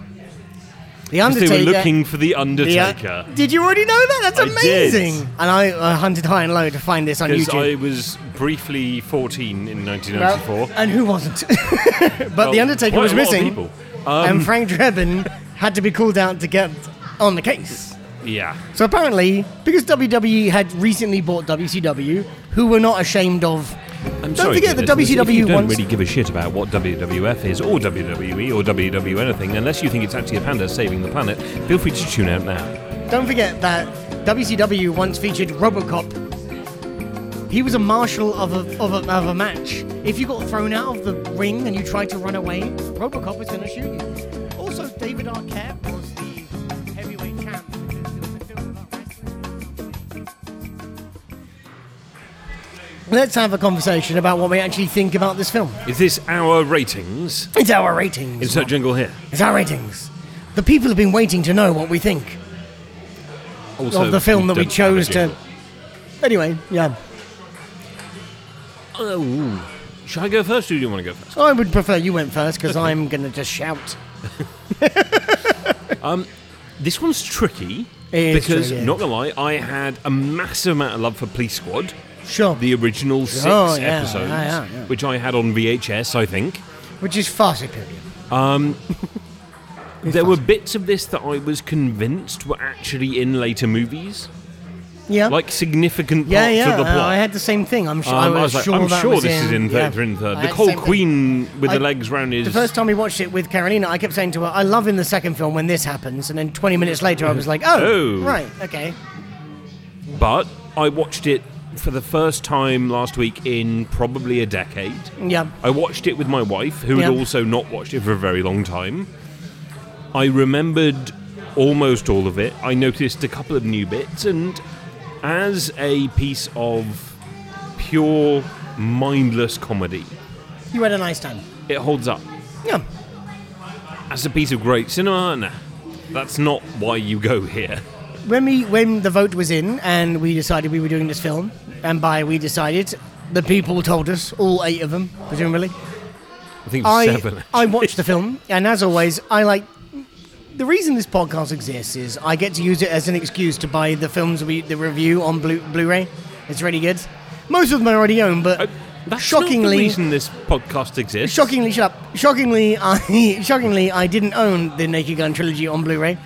The Undertaker. They were looking for the the, uh, Undertaker. did you already know that? That's I did. amazing. And I uh, hunted high and low to find this on YouTube. I was briefly 14 in Well, 1994. and who wasn't? but The Undertaker was missing. Um, and Frank Drebin had to be called out to get on the case. yeah. So apparently, because WWE had recently bought WCW, who were not ashamed of. I'm Don't sorry, forget the listeners, if WCW you don't really give a shit about what WWF is, or WWE, or WW anything, unless you think it's actually a panda saving the planet, feel free to tune out now. Don't forget that WCW once featured RoboCop. He was a marshal of a, of a, of a match. If you got thrown out of the ring and you tried to run away, RoboCop was going to shoot you. Also, David Arquette was Let's have a conversation about what we actually think about this film. Is this our ratings? It's our ratings. Insert jingle here. It's our ratings. The people have been waiting to know what we think Also, of the film that we don't have a chose to. jingle. Anyway, yeah. Oh, should I go first, or do you want to go first? I would prefer you went first because I'm going to just shout. Um, this one's tricky It is because, tricky. not gonna lie, I had a massive amount of love for Police Squad, Sure. the original six Oh, yeah, episodes, yeah, yeah, yeah. which I had on VHS, I think. Which is far superior. There were bits of this that I was convinced were actually in later movies, Yeah. like significant parts yeah, yeah. of the uh, plot. I had the same thing. I'm sure. Um, I was, like, sure I'm that sure was this is in yeah. third and third. I The had whole same thing. queen with I- the legs round his. The first time we watched it with Carolina, I kept saying to her, "I love in the second film when this happens," and then 20 minutes later, I was like, "Oh, Oh. right, okay." But I watched it for the first time last week in probably a decade. Yeah. I watched it with my wife, who had Yeah. also not watched it for a very long time. I remembered almost all of it. I noticed a couple of new bits, and as a piece of pure, mindless comedy, You had a nice time. it holds up. Yeah. As a piece of great cinema, nah, that's not why you go here. When we when the vote was in and we decided we were doing this film, and by we decided, the people told us, all eight of them, presumably. I think it was I seven. I watched the film, and as always, I like. The reason this podcast exists is I get to use it as an excuse to buy the films we the review on Blu- Blu-ray. It's really good. Most of them I already own, but Uh, That's not the shockingly, reason this podcast exists. shockingly, shut up. Shockingly, I shockingly I didn't own the Naked Gun trilogy on Blu-ray.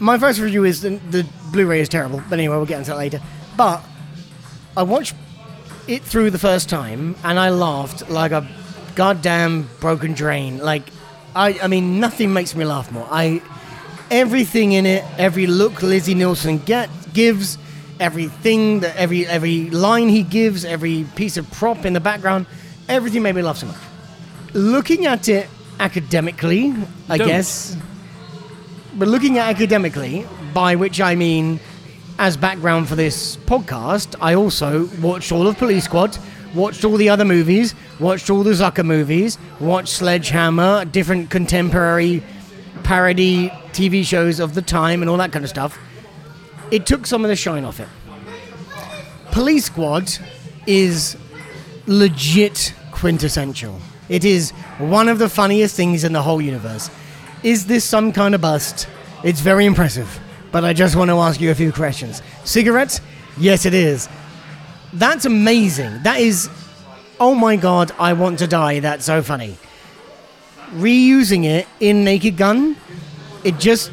My first review is the, the Blu-ray is terrible. But anyway, we'll get into that later. But I watched it through the first time, and I laughed like a goddamn broken drain. Like, I, I mean, nothing makes me laugh more. I, everything in it, every look Leslie Nielsen get gives, everything that every every line he gives, every piece of prop in the background, everything made me laugh so much. Looking at it academically, I Don't. guess, but looking at academically, by which I mean as background for this podcast, I also watched all of Police Squad, watched all the other movies, watched all the Zucker movies, watched Sledgehammer, different contemporary parody TV shows of the time, and all that kind of stuff. It took some of the shine off it. Police Squad is legit quintessential. It is one of the funniest things in the whole universe. Is this some kind of bust? It's very impressive, but I just want to ask you a few questions. Cigarettes? Yes, it is. That's amazing. That is, oh my god, I want to die. That's so funny. Reusing it in Naked Gun, it just,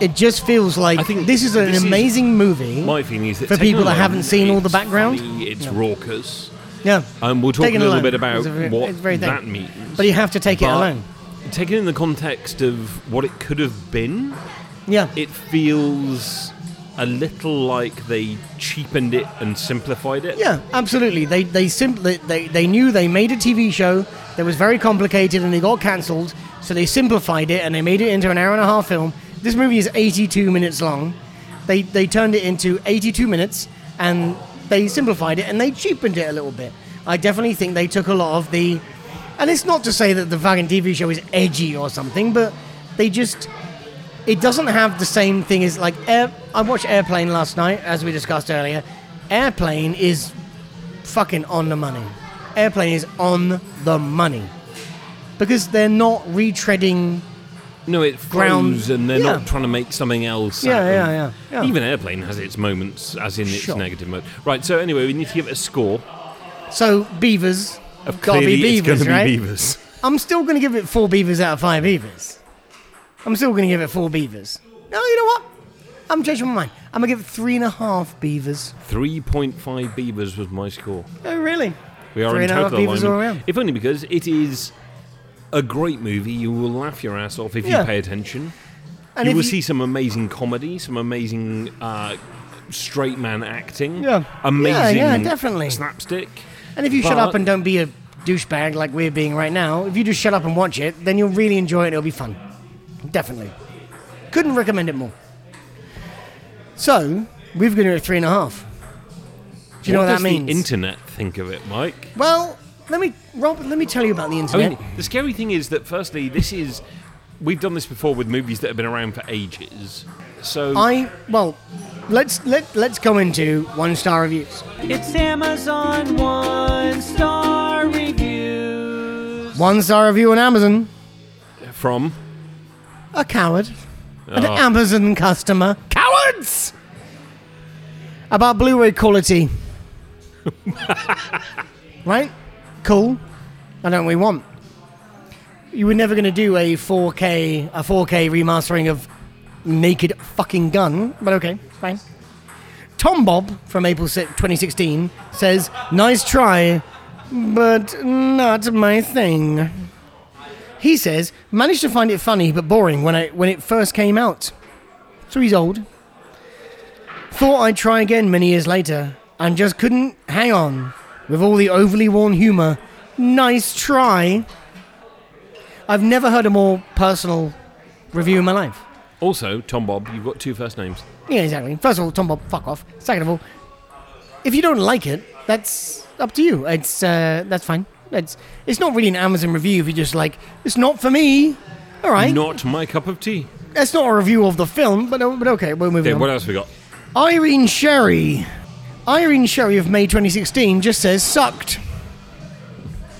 it just feels like I think this is an this is amazing movie. My feeling is that For people that haven't seen all the background? funny, it's No. raucous. yeah, And we'll talk a little alone. bit about It's a very- what thing. that means. but you have to take it alone. Taken in the context of what it could have been, Yeah, it feels a little like they cheapened it and simplified it. Yeah, absolutely. They they simply they, they knew they made a TV show that was very complicated and it got cancelled, so they simplified it and they made it into an hour and a half film. This movie is 82 minutes long. They they turned it into 82 minutes and they simplified it and they cheapened it a little bit. I definitely think they took a lot of the and it's not to say that the fucking TV show is edgy or something, but they just it doesn't have the same thing as like air. I watched Airplane last night, as we discussed earlier. Airplane is fucking on the money. Airplane is on the money because they're not retreading. No, it Ground- grounds and they're yeah. not trying to make something else. Yeah, yeah, yeah, yeah. Even Airplane has its moments, as in its Sure. negative mode. Right, so anyway, we need to give it a score. So beavers, Of gotta be it's beavers, gonna right? be beavers. I'm still gonna give it four beavers out of five beavers. I'm still gonna give it four beavers. No, you know what? I'm changing my mind. I'm gonna give it three and a half beavers. 3.5 beavers was my score. Oh, really? We are Three in and a half total beavers all alignment. around. If only because it is a great movie. You will laugh your ass off if Yeah. you pay attention. And you if will see some amazing comedy, some amazing uh, straight man acting. Yeah. Amazing Yeah, yeah, definitely. slapstick. And if you shut up and don't be a douchebag like we're being right now, if you just shut up and watch it, then you'll really enjoy it. It'll be fun. Definitely. Couldn't recommend it more. So, we've given it a three and a half. Do you know what, does that means? the internet think of it, Mike? well, let me, Rob, let me tell you about the I internet. mean, the scary thing is that firstly, this is we've done this before with movies that have been around for ages. So I, well, let's let let's go into one star reviews. It's Amazon one star reviews. One star review on Amazon. from A coward. Oh. An Oh. Amazon customer. Cowards! About Blu ray quality. right? Cool. I don't we want. You were never going to do a 4K, a 4K remastering of Naked Fucking Gun, but okay, fine. Tom Bob from April si- 2016 says, "Nice try, but not my thing." He says, managed to find it funny but boring when, I, when it first came out. So he's old. Thought I'd try again many years later, and just couldn't hang on with all the overly worn humour. Nice try. I've never heard a more personal review in my life. Also Tom Bob. You've got two first names. Yeah, exactly. First of all, Tom Bob, fuck off. Second of all, if you don't like it, that's up to you. It's uh, that's fine. It's it's not really an Amazon review if you're just like it's not for me. All right, Not my cup of tea. that's not a review of the film, but uh, but okay, we're moving Okay, on. what else we got? Irene Sherry, Irene Sherry of May 2016 just says sucked.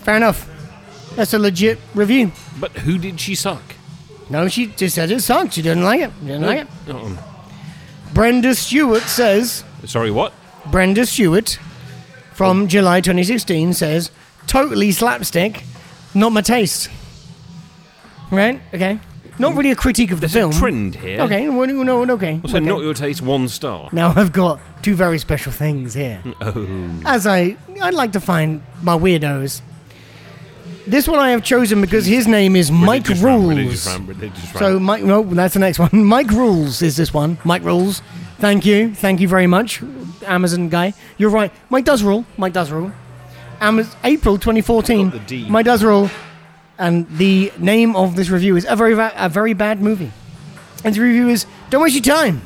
Fair enough. That's a legit review. But who did she suck? No, she just said it sucked. She didn't like it. Didn't like it. Oh, Brenda Stewart says sorry, what? Brenda Stewart from oh. July 2016 says, totally slapstick, not my taste. Right? Okay. Not really a critique of the There's film. a trend here. Okay, well, no, no, okay. So okay. not your taste, one star. Now I've got two very special things here. Oh. As I, I'd like to find my weirdos. This one I have chosen because his name is Mike Religious Rules. religious round, religious round. So Mike, no, that's the next one. Mike Rules is this one. Mike Rules. Thank you, thank you very much, Amazon guy. You're right. Mike does rule. Mike does rule. Amaz- April 2014. Got the D. Mike does rule, and the name of this review is a very va- a very bad movie. And the review is Don't waste your time.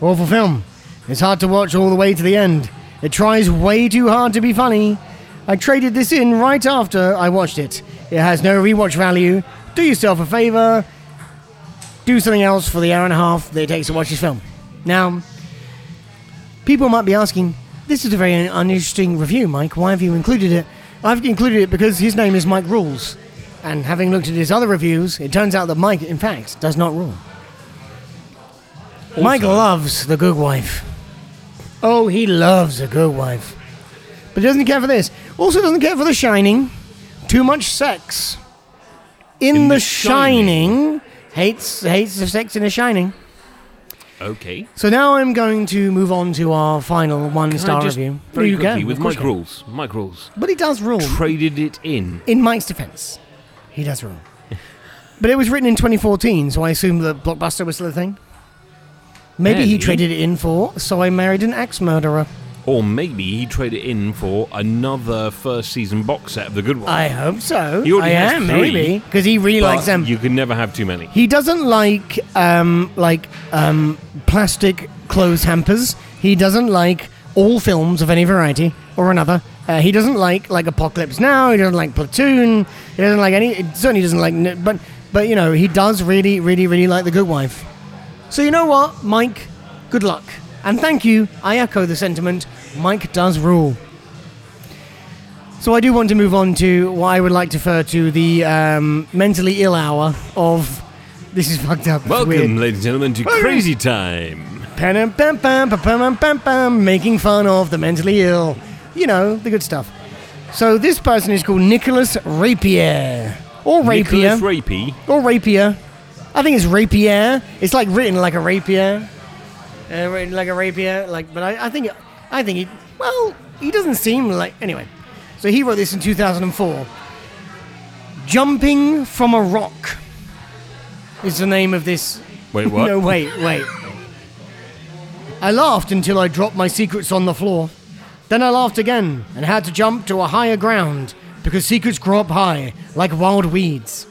Awful film. It's hard to watch all the way to the end. It tries way too hard to be funny. I traded this in right after I watched it. It has no rewatch value. Do yourself a favor. Do something else for the hour and a half that it takes to watch this film. Now, people might be asking, this is a very uninteresting review, Mike. Why have you included it? I've included it because his name is Mike Rules. And having looked at his other reviews, it turns out that Mike, in fact, does not rule. Mike loves the good wife. Oh, he loves a good wife. But he doesn't care for this. Also doesn't care for The Shining. Too much sex. In, In The, The Shining. Shining. Hates hates the sex in The Shining. okay. So now I'm going to move on to our final one Can star review. very you quickly can, with Mike. Rules. Mike Rules But he does rule. traded it in. in Mike's defense, he does rule. but it was written in 2014, so I assume that Blockbuster was still a thing. Maybe he traded it in for So I Married an Axe Murderer. Or maybe he traded it in for another first season box set of The Good One. I hope so. He already I has am, three, maybe. Because he really But likes them. You can never have too many. He doesn't like um, like um, plastic clothes hampers. He doesn't like all films of any variety or another. Uh, he doesn't like like Apocalypse Now. He doesn't like Platoon. He doesn't like any. It certainly doesn't like. But but you know he does really really really like The Good Wife. So you know what, Mike? Good luck and thank you. I echo the sentiment. Mike does rule. So I do want to move on to what I would like to refer to the um, mentally ill hour of. This is fucked up. Welcome, ladies and gentlemen, to Crazy Time. Pam, pam, pam, pam, pam, pam, pam, making fun of the mentally ill. You know, the good stuff. So this person is called Nicholas Rapier. Or Rapier. Nicholas Rapey. or Rapier. I think it's Rapier. It's like written like a rapier. Uh, like a rapier. Like, but I, I think, I think he, well, he doesn't seem like, anyway. So he wrote this in 2004. Jumping from a Rock is the name of this Wait, what? no, wait, wait. I laughed until I dropped my secrets on the floor. Then I laughed again and had to jump to a higher ground because secrets grow up high like wild weeds.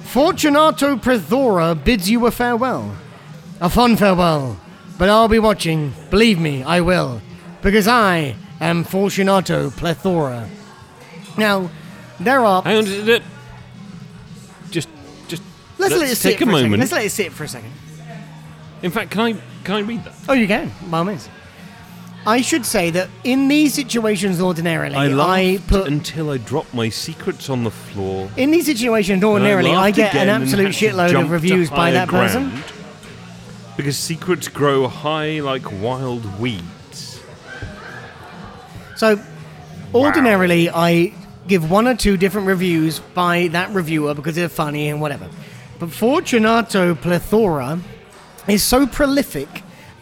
Fortunato Plethora bids you a farewell. A fun farewell. But I'll be watching. Believe me, I will. Because I am Fortunato Plethora. Now, there are. Hang on. d- Just, just. Let's, let it sit take a moment. Let's let it sit for a second. In fact, can I can I read that? Oh, you can, by all means. I should say that in these situations, ordinarily, I I, put until I drop my secrets on the floor. in these situations ordinarily, I, laughed get an absolute shitload of reviews by that person. Because secrets grow high like wild weeds. So, ordinarily, I give one or two different reviews by that reviewer because they're funny and whatever. But Fortunato Plethora is so prolific,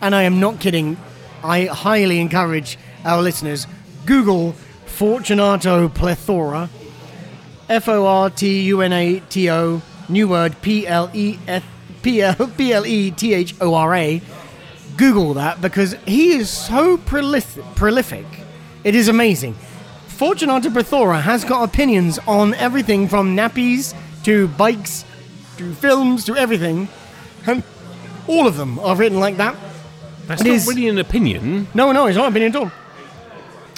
and I am not kidding. I highly encourage our listeners Google Fortunato Plethora, F O R T U N A T O, new word P L E F P L E T H O R A. Google that because he is so prolific. prolific. It is amazing. Fortunato Plethora has got opinions on everything from nappies to bikes to films to everything. And all of them are written like that. That's It not is- really an opinion. No, no, it's not an opinion at all.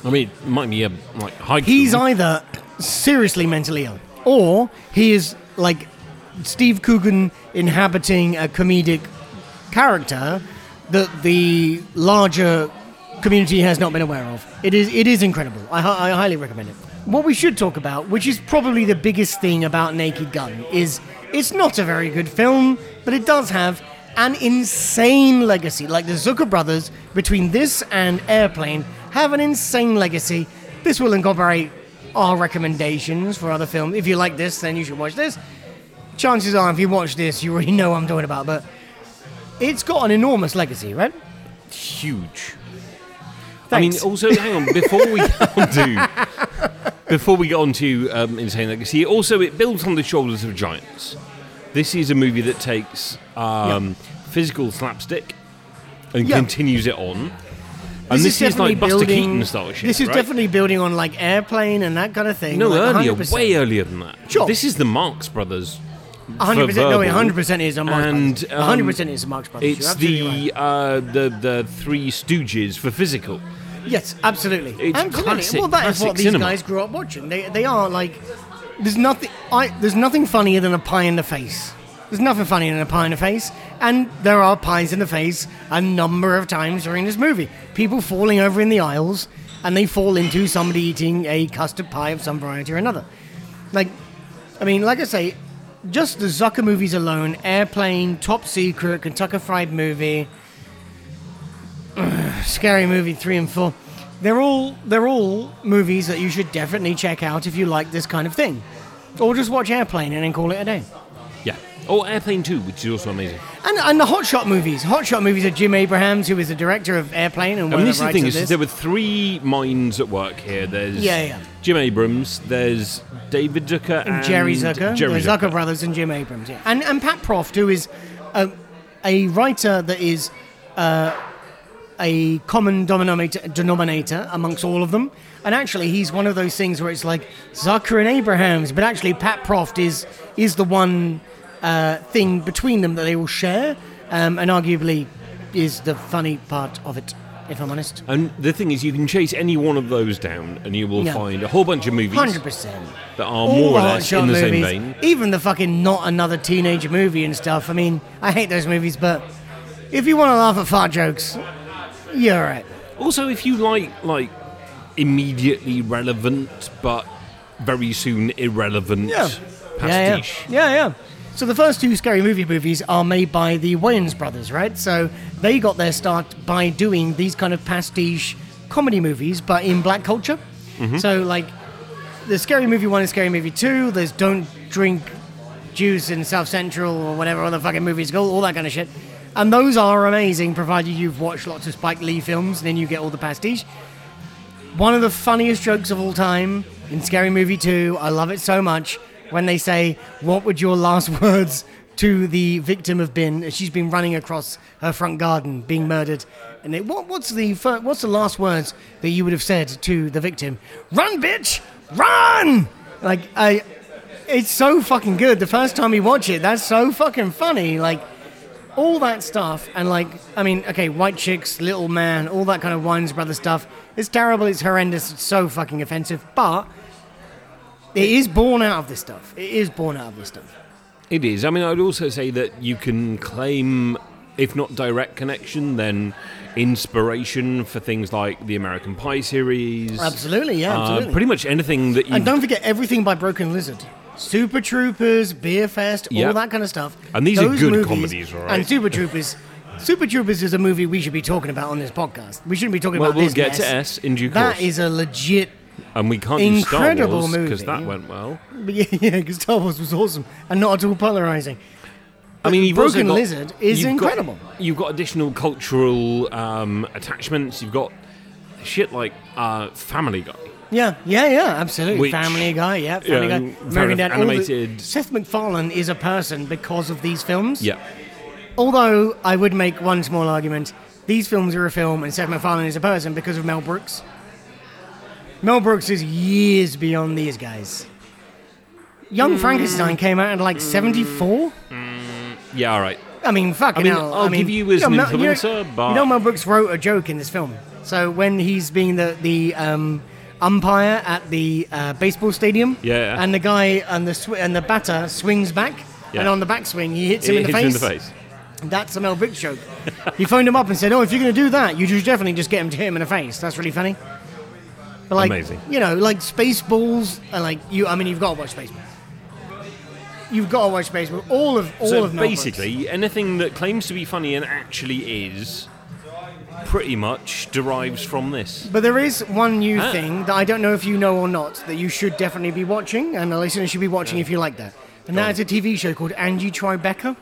I mean, it might be a like high. He's either seriously mentally ill or he is like Steve Coogan inhabiting a comedic character that the larger community has not been aware of. It is it is incredible. I, I highly recommend it. What we should talk about, which is probably the biggest thing about Naked Gun, is it's not a very good film, but it does have an insane legacy. Like the Zucker brothers, between this and Airplane, have an insane legacy. This will incorporate our recommendations for other films. If you like this, then you should watch this. Chances are, if you watch this, you already know what I'm talking about, but it's got an enormous legacy, right? huge. I mean, also, hang on. Before we come to before we get on to um, Insane Legacy, also it builds on the shoulders of giants. This is a movie that takes um, physical slapstick and Yeah. continues it on. And this, is, like definitely Buster building- Keaton style shit. This is right? definitely building on like airplane and that kind of thing. no like earlier, 100%. way earlier than that. Sure. This is the Marx Brothers. Hundred percent. No, hundred percent is a Marx And, Brothers. hundred um, percent is a Marx Brothers. It's the uh, the the Three Stooges for physical. yes, absolutely, It's absolutely. classic- well, that is what these cinema. guys grew up watching. They they are like there's nothing I there's nothing funnier than a pie in the face. There's nothing funnier than a pie in the face, and there are pies in the face a number of times during this movie. People falling over in the aisles, and they fall into somebody eating a custard pie of some variety or another. Like, I mean, like I say, just the Zucker movies alone Airplane, Top Secret, Kentucky Fried Movie, Scary Movie 3 and 4. They're all, they're all movies that you should definitely check out if you like this kind of thing. Or just watch Airplane and then call it a day. Oh, Airplane 2, which is also amazing. And, and the Hot Shot movies. Hot Shot movies are Jim Abrahams, who is the director of Airplane and I mean, this the is the thing is of there were three minds at work here. There's Yeah, yeah. Jim Abrams, there's David Zucker, and, And Jerry Zucker, Jerry the Zucker brothers, and Jim Abrams. Yeah. And and Pat Proft, who is a, a writer that is uh, a common denominator, denominator amongst all of them. And actually, he's one of those things where it's like Zucker and Abrahams, but actually Pat Proft is is the one uh, thing between them that they will share, um, and arguably is the funny part of it, if I'm honest. And the thing is, you can chase any one of those down, and you will Yeah. find a whole bunch of movies Hundred percent. that are All more or less in the same vein. Even the fucking not another teenager movie and stuff. I mean, I hate those movies, but if you want to laugh at fart jokes, you're alright. Also, if you like like immediately relevant but very soon irrelevant Yeah. pastiche, yeah, yeah. So the first two Scary Movie movies are made by the Wayans brothers, right? So they got their start by doing these kind of pastiche comedy movies, but in black culture. Mm-hmm. So like the Scary Movie one and Scary Movie two, there's Don't Drink Juice in South Central or whatever other fucking movies go, all that kind of shit. And those are amazing, provided you've watched lots of Spike Lee films, then you get all the pastiche. One of the funniest jokes of all time in Scary Movie 2, I love it so much, when they say, What would your last words to the victim have been? She's been running across her front garden, being murdered. And they, what, what's, the, fir- what's the last words that you would have said to the victim? Run, bitch! Run! Like, I. It's so fucking good. The first time you watch it, that's so fucking funny. Like, all that stuff, and like, I mean, okay, White Chicks, Little Man, all that kind of Wayans Brother stuff. It's terrible, it's horrendous, it's so fucking offensive, but it is born out of this stuff. It is born out of this stuff. it is. I mean, I'd also say that you can claim, if not direct connection, then inspiration for things like the American Pie series. Absolutely, yeah, Uh, absolutely. pretty much anything that you and don't forget everything by Broken Lizard. Super Troopers, Beer Fest, Yeah. all that kind of stuff. And these are good movies- comedies, right? And Super Troopers. Super Troopers is a movie we should be talking about on this podcast. We shouldn't be talking Well, about we'll this get mess. to S in due course. is a legit and we can't do Star incredible Wars because that went well. But yeah, yeah, because Star Wars was awesome and not at all polarizing. I mean, you've Broken got, Lizard is you've got- incredible. you've got additional cultural um, attachments. You've got shit like uh, Family Guy. Yeah, yeah, yeah, absolutely. Which- Family Guy, yeah, Family Guy. American Dad, enough, the- animated. Seth MacFarlane is a person because of these films. Yeah, Although I would make one small argument: these films are a film, and Seth MacFarlane is a person because of Mel Brooks. Mel Brooks is years beyond these guys. Young Frankenstein came out in like '74. yeah, all right. I mean, fucking I mean, hell. I'll I mean, give you as an Mel- you know- but- you know, Mel Brooks wrote a joke in this film. So when he's being the the um, umpire at the uh, baseball stadium, Yeah. and the guy and the sw- and the batter swings back, Yeah. and on the backswing he hits him It in the hits face. you in the face. That's a Mel Brooks joke. he phoned him up and said, "Oh, if you're going to do that, you should definitely just get him to hit him in the face. That's really funny." But like, Amazing. you know, like Spaceballs, and like you. I mean, you've got to watch Spaceballs. You've got to watch Spaceballs. All of all so of basically, anything that claims to be funny and actually is, pretty much derives from this. But there is one new Ah. thing that I don't know if you know or not that you should definitely be watching, and the listeners should be watching if you like that. And that is a TV show called Angie Tribeca.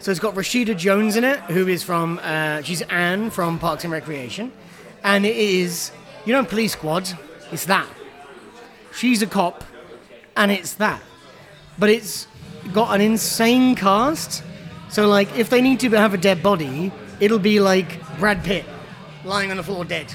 So it's got Rashida Jones in it, who is from, uh, she's Anne from Parks and Recreation. And it is, you know, Police Squad? It's that. she's a cop, and it's that. But it's got an insane cast. So like, if they need to have a dead body, it'll be like Brad Pitt lying on the floor dead.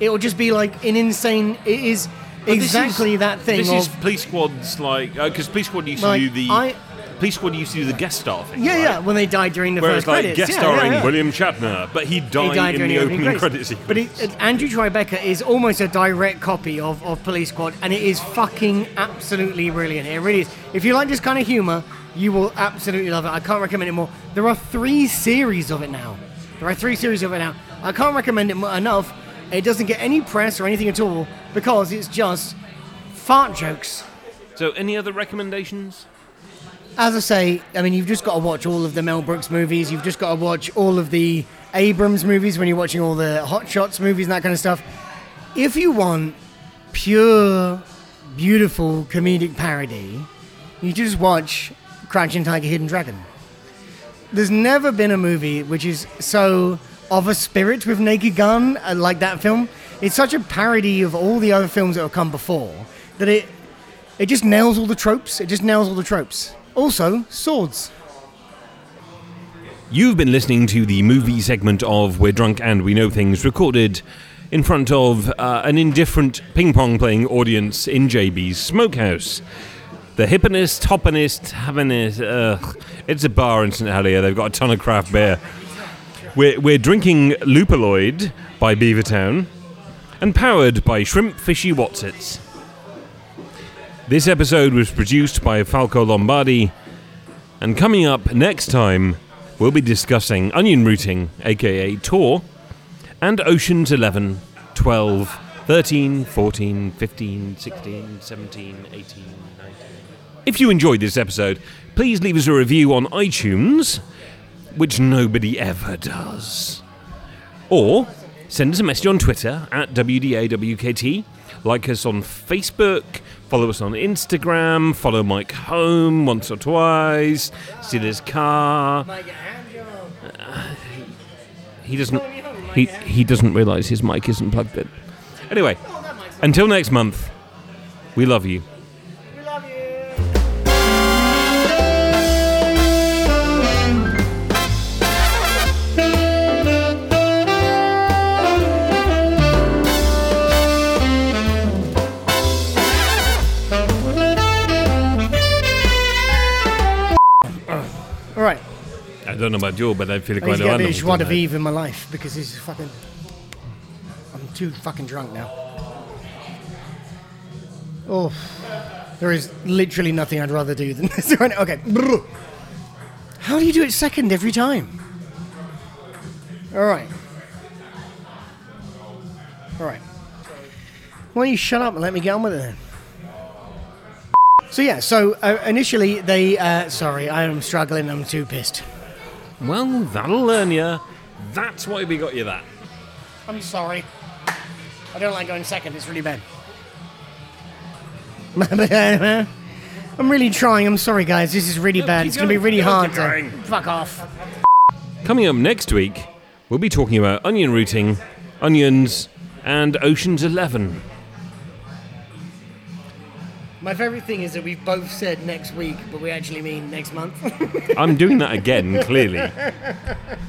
It will just be like an insane. It is But exactly is- that thing This of is police squads like uh, because police squad used Like, to do the I- police squad used to do the guest star thing. yeah, right? yeah. When they died during the Whereas first like credits, guest yeah, starring yeah, yeah. William Shatner, but he died, He died in the opening opening credits. credit But it, it- Angie Tribeca is almost a direct copy of, of Police Squad, and it is fucking absolutely brilliant. It really is. If you like this kind of humor, you will absolutely love it. I can't recommend it more. There are three series of it now. There are three series of it now. I can't recommend it enough. It doesn't get any press or anything at all because it's just fart jokes. so, any other recommendations? As I say, I mean, you've just got to watch all of the Mel Brooks movies. You've just got to watch all of the Abrams movies when you're watching all the Hot Shots movies and that kind of stuff. If you want pure, beautiful comedic parody, you just watch Crouching Tiger, Hidden Dragon. There's never been a movie which is so of a spirit with Naked Gun uh, like that film. It's such a parody of all the other films that have come before that it it just nails all the tropes. It just nails all the tropes. Also, swords. You've been listening to the movie segment of We're Drunk and We Know Things, recorded in front of uh, an indifferent ping pong playing audience in JB's Smokehouse. The hippinest, hoppinest, havingest, uh, it's a bar in St Helier. They've got a ton of craft beer. We're, we're drinking Lupuloid by Beavertown and powered by Shrimp Fishy Watsits. This episode was produced by Falco Lombardi. And coming up next time, we'll be discussing onion routing, aka Tor, and Oceans 11, 12, 13, 14, 15, 16, 17, 18, 19. If you enjoyed this episode, please leave us a review on iTunes, which nobody ever does. Or send us a message on Twitter at WDAWKT, like us on Facebook, follow us on Instagram, follow Mike home once or twice, see his car. He doesn't. He he doesn't realise his mic isn't plugged in. Anyway, until next month, we love you. Don't know about you, but I feel like I quite to random. bit of joie de in my life because he's fucking. I'm too fucking drunk now. Oh, there is literally nothing I'd rather do than this right. Okay. How do you do it second every time? All right. All right. Why don't you shut up and let me get on with it then? So yeah, so uh, initially they, uh, sorry, I am struggling. I'm too pissed. Well, that'll learn you. That's why we got you that. I'm sorry. I don't like going second. It's really bad. I'm really trying. I'm sorry, guys. This is really bad. It's going to be really hard to. Fuck off. Coming up next week, we'll be talking about onion routing, onions, and Ocean's Eleven. My favourite thing is that we've both said next week, but we actually mean next month. I'm doing that again, clearly.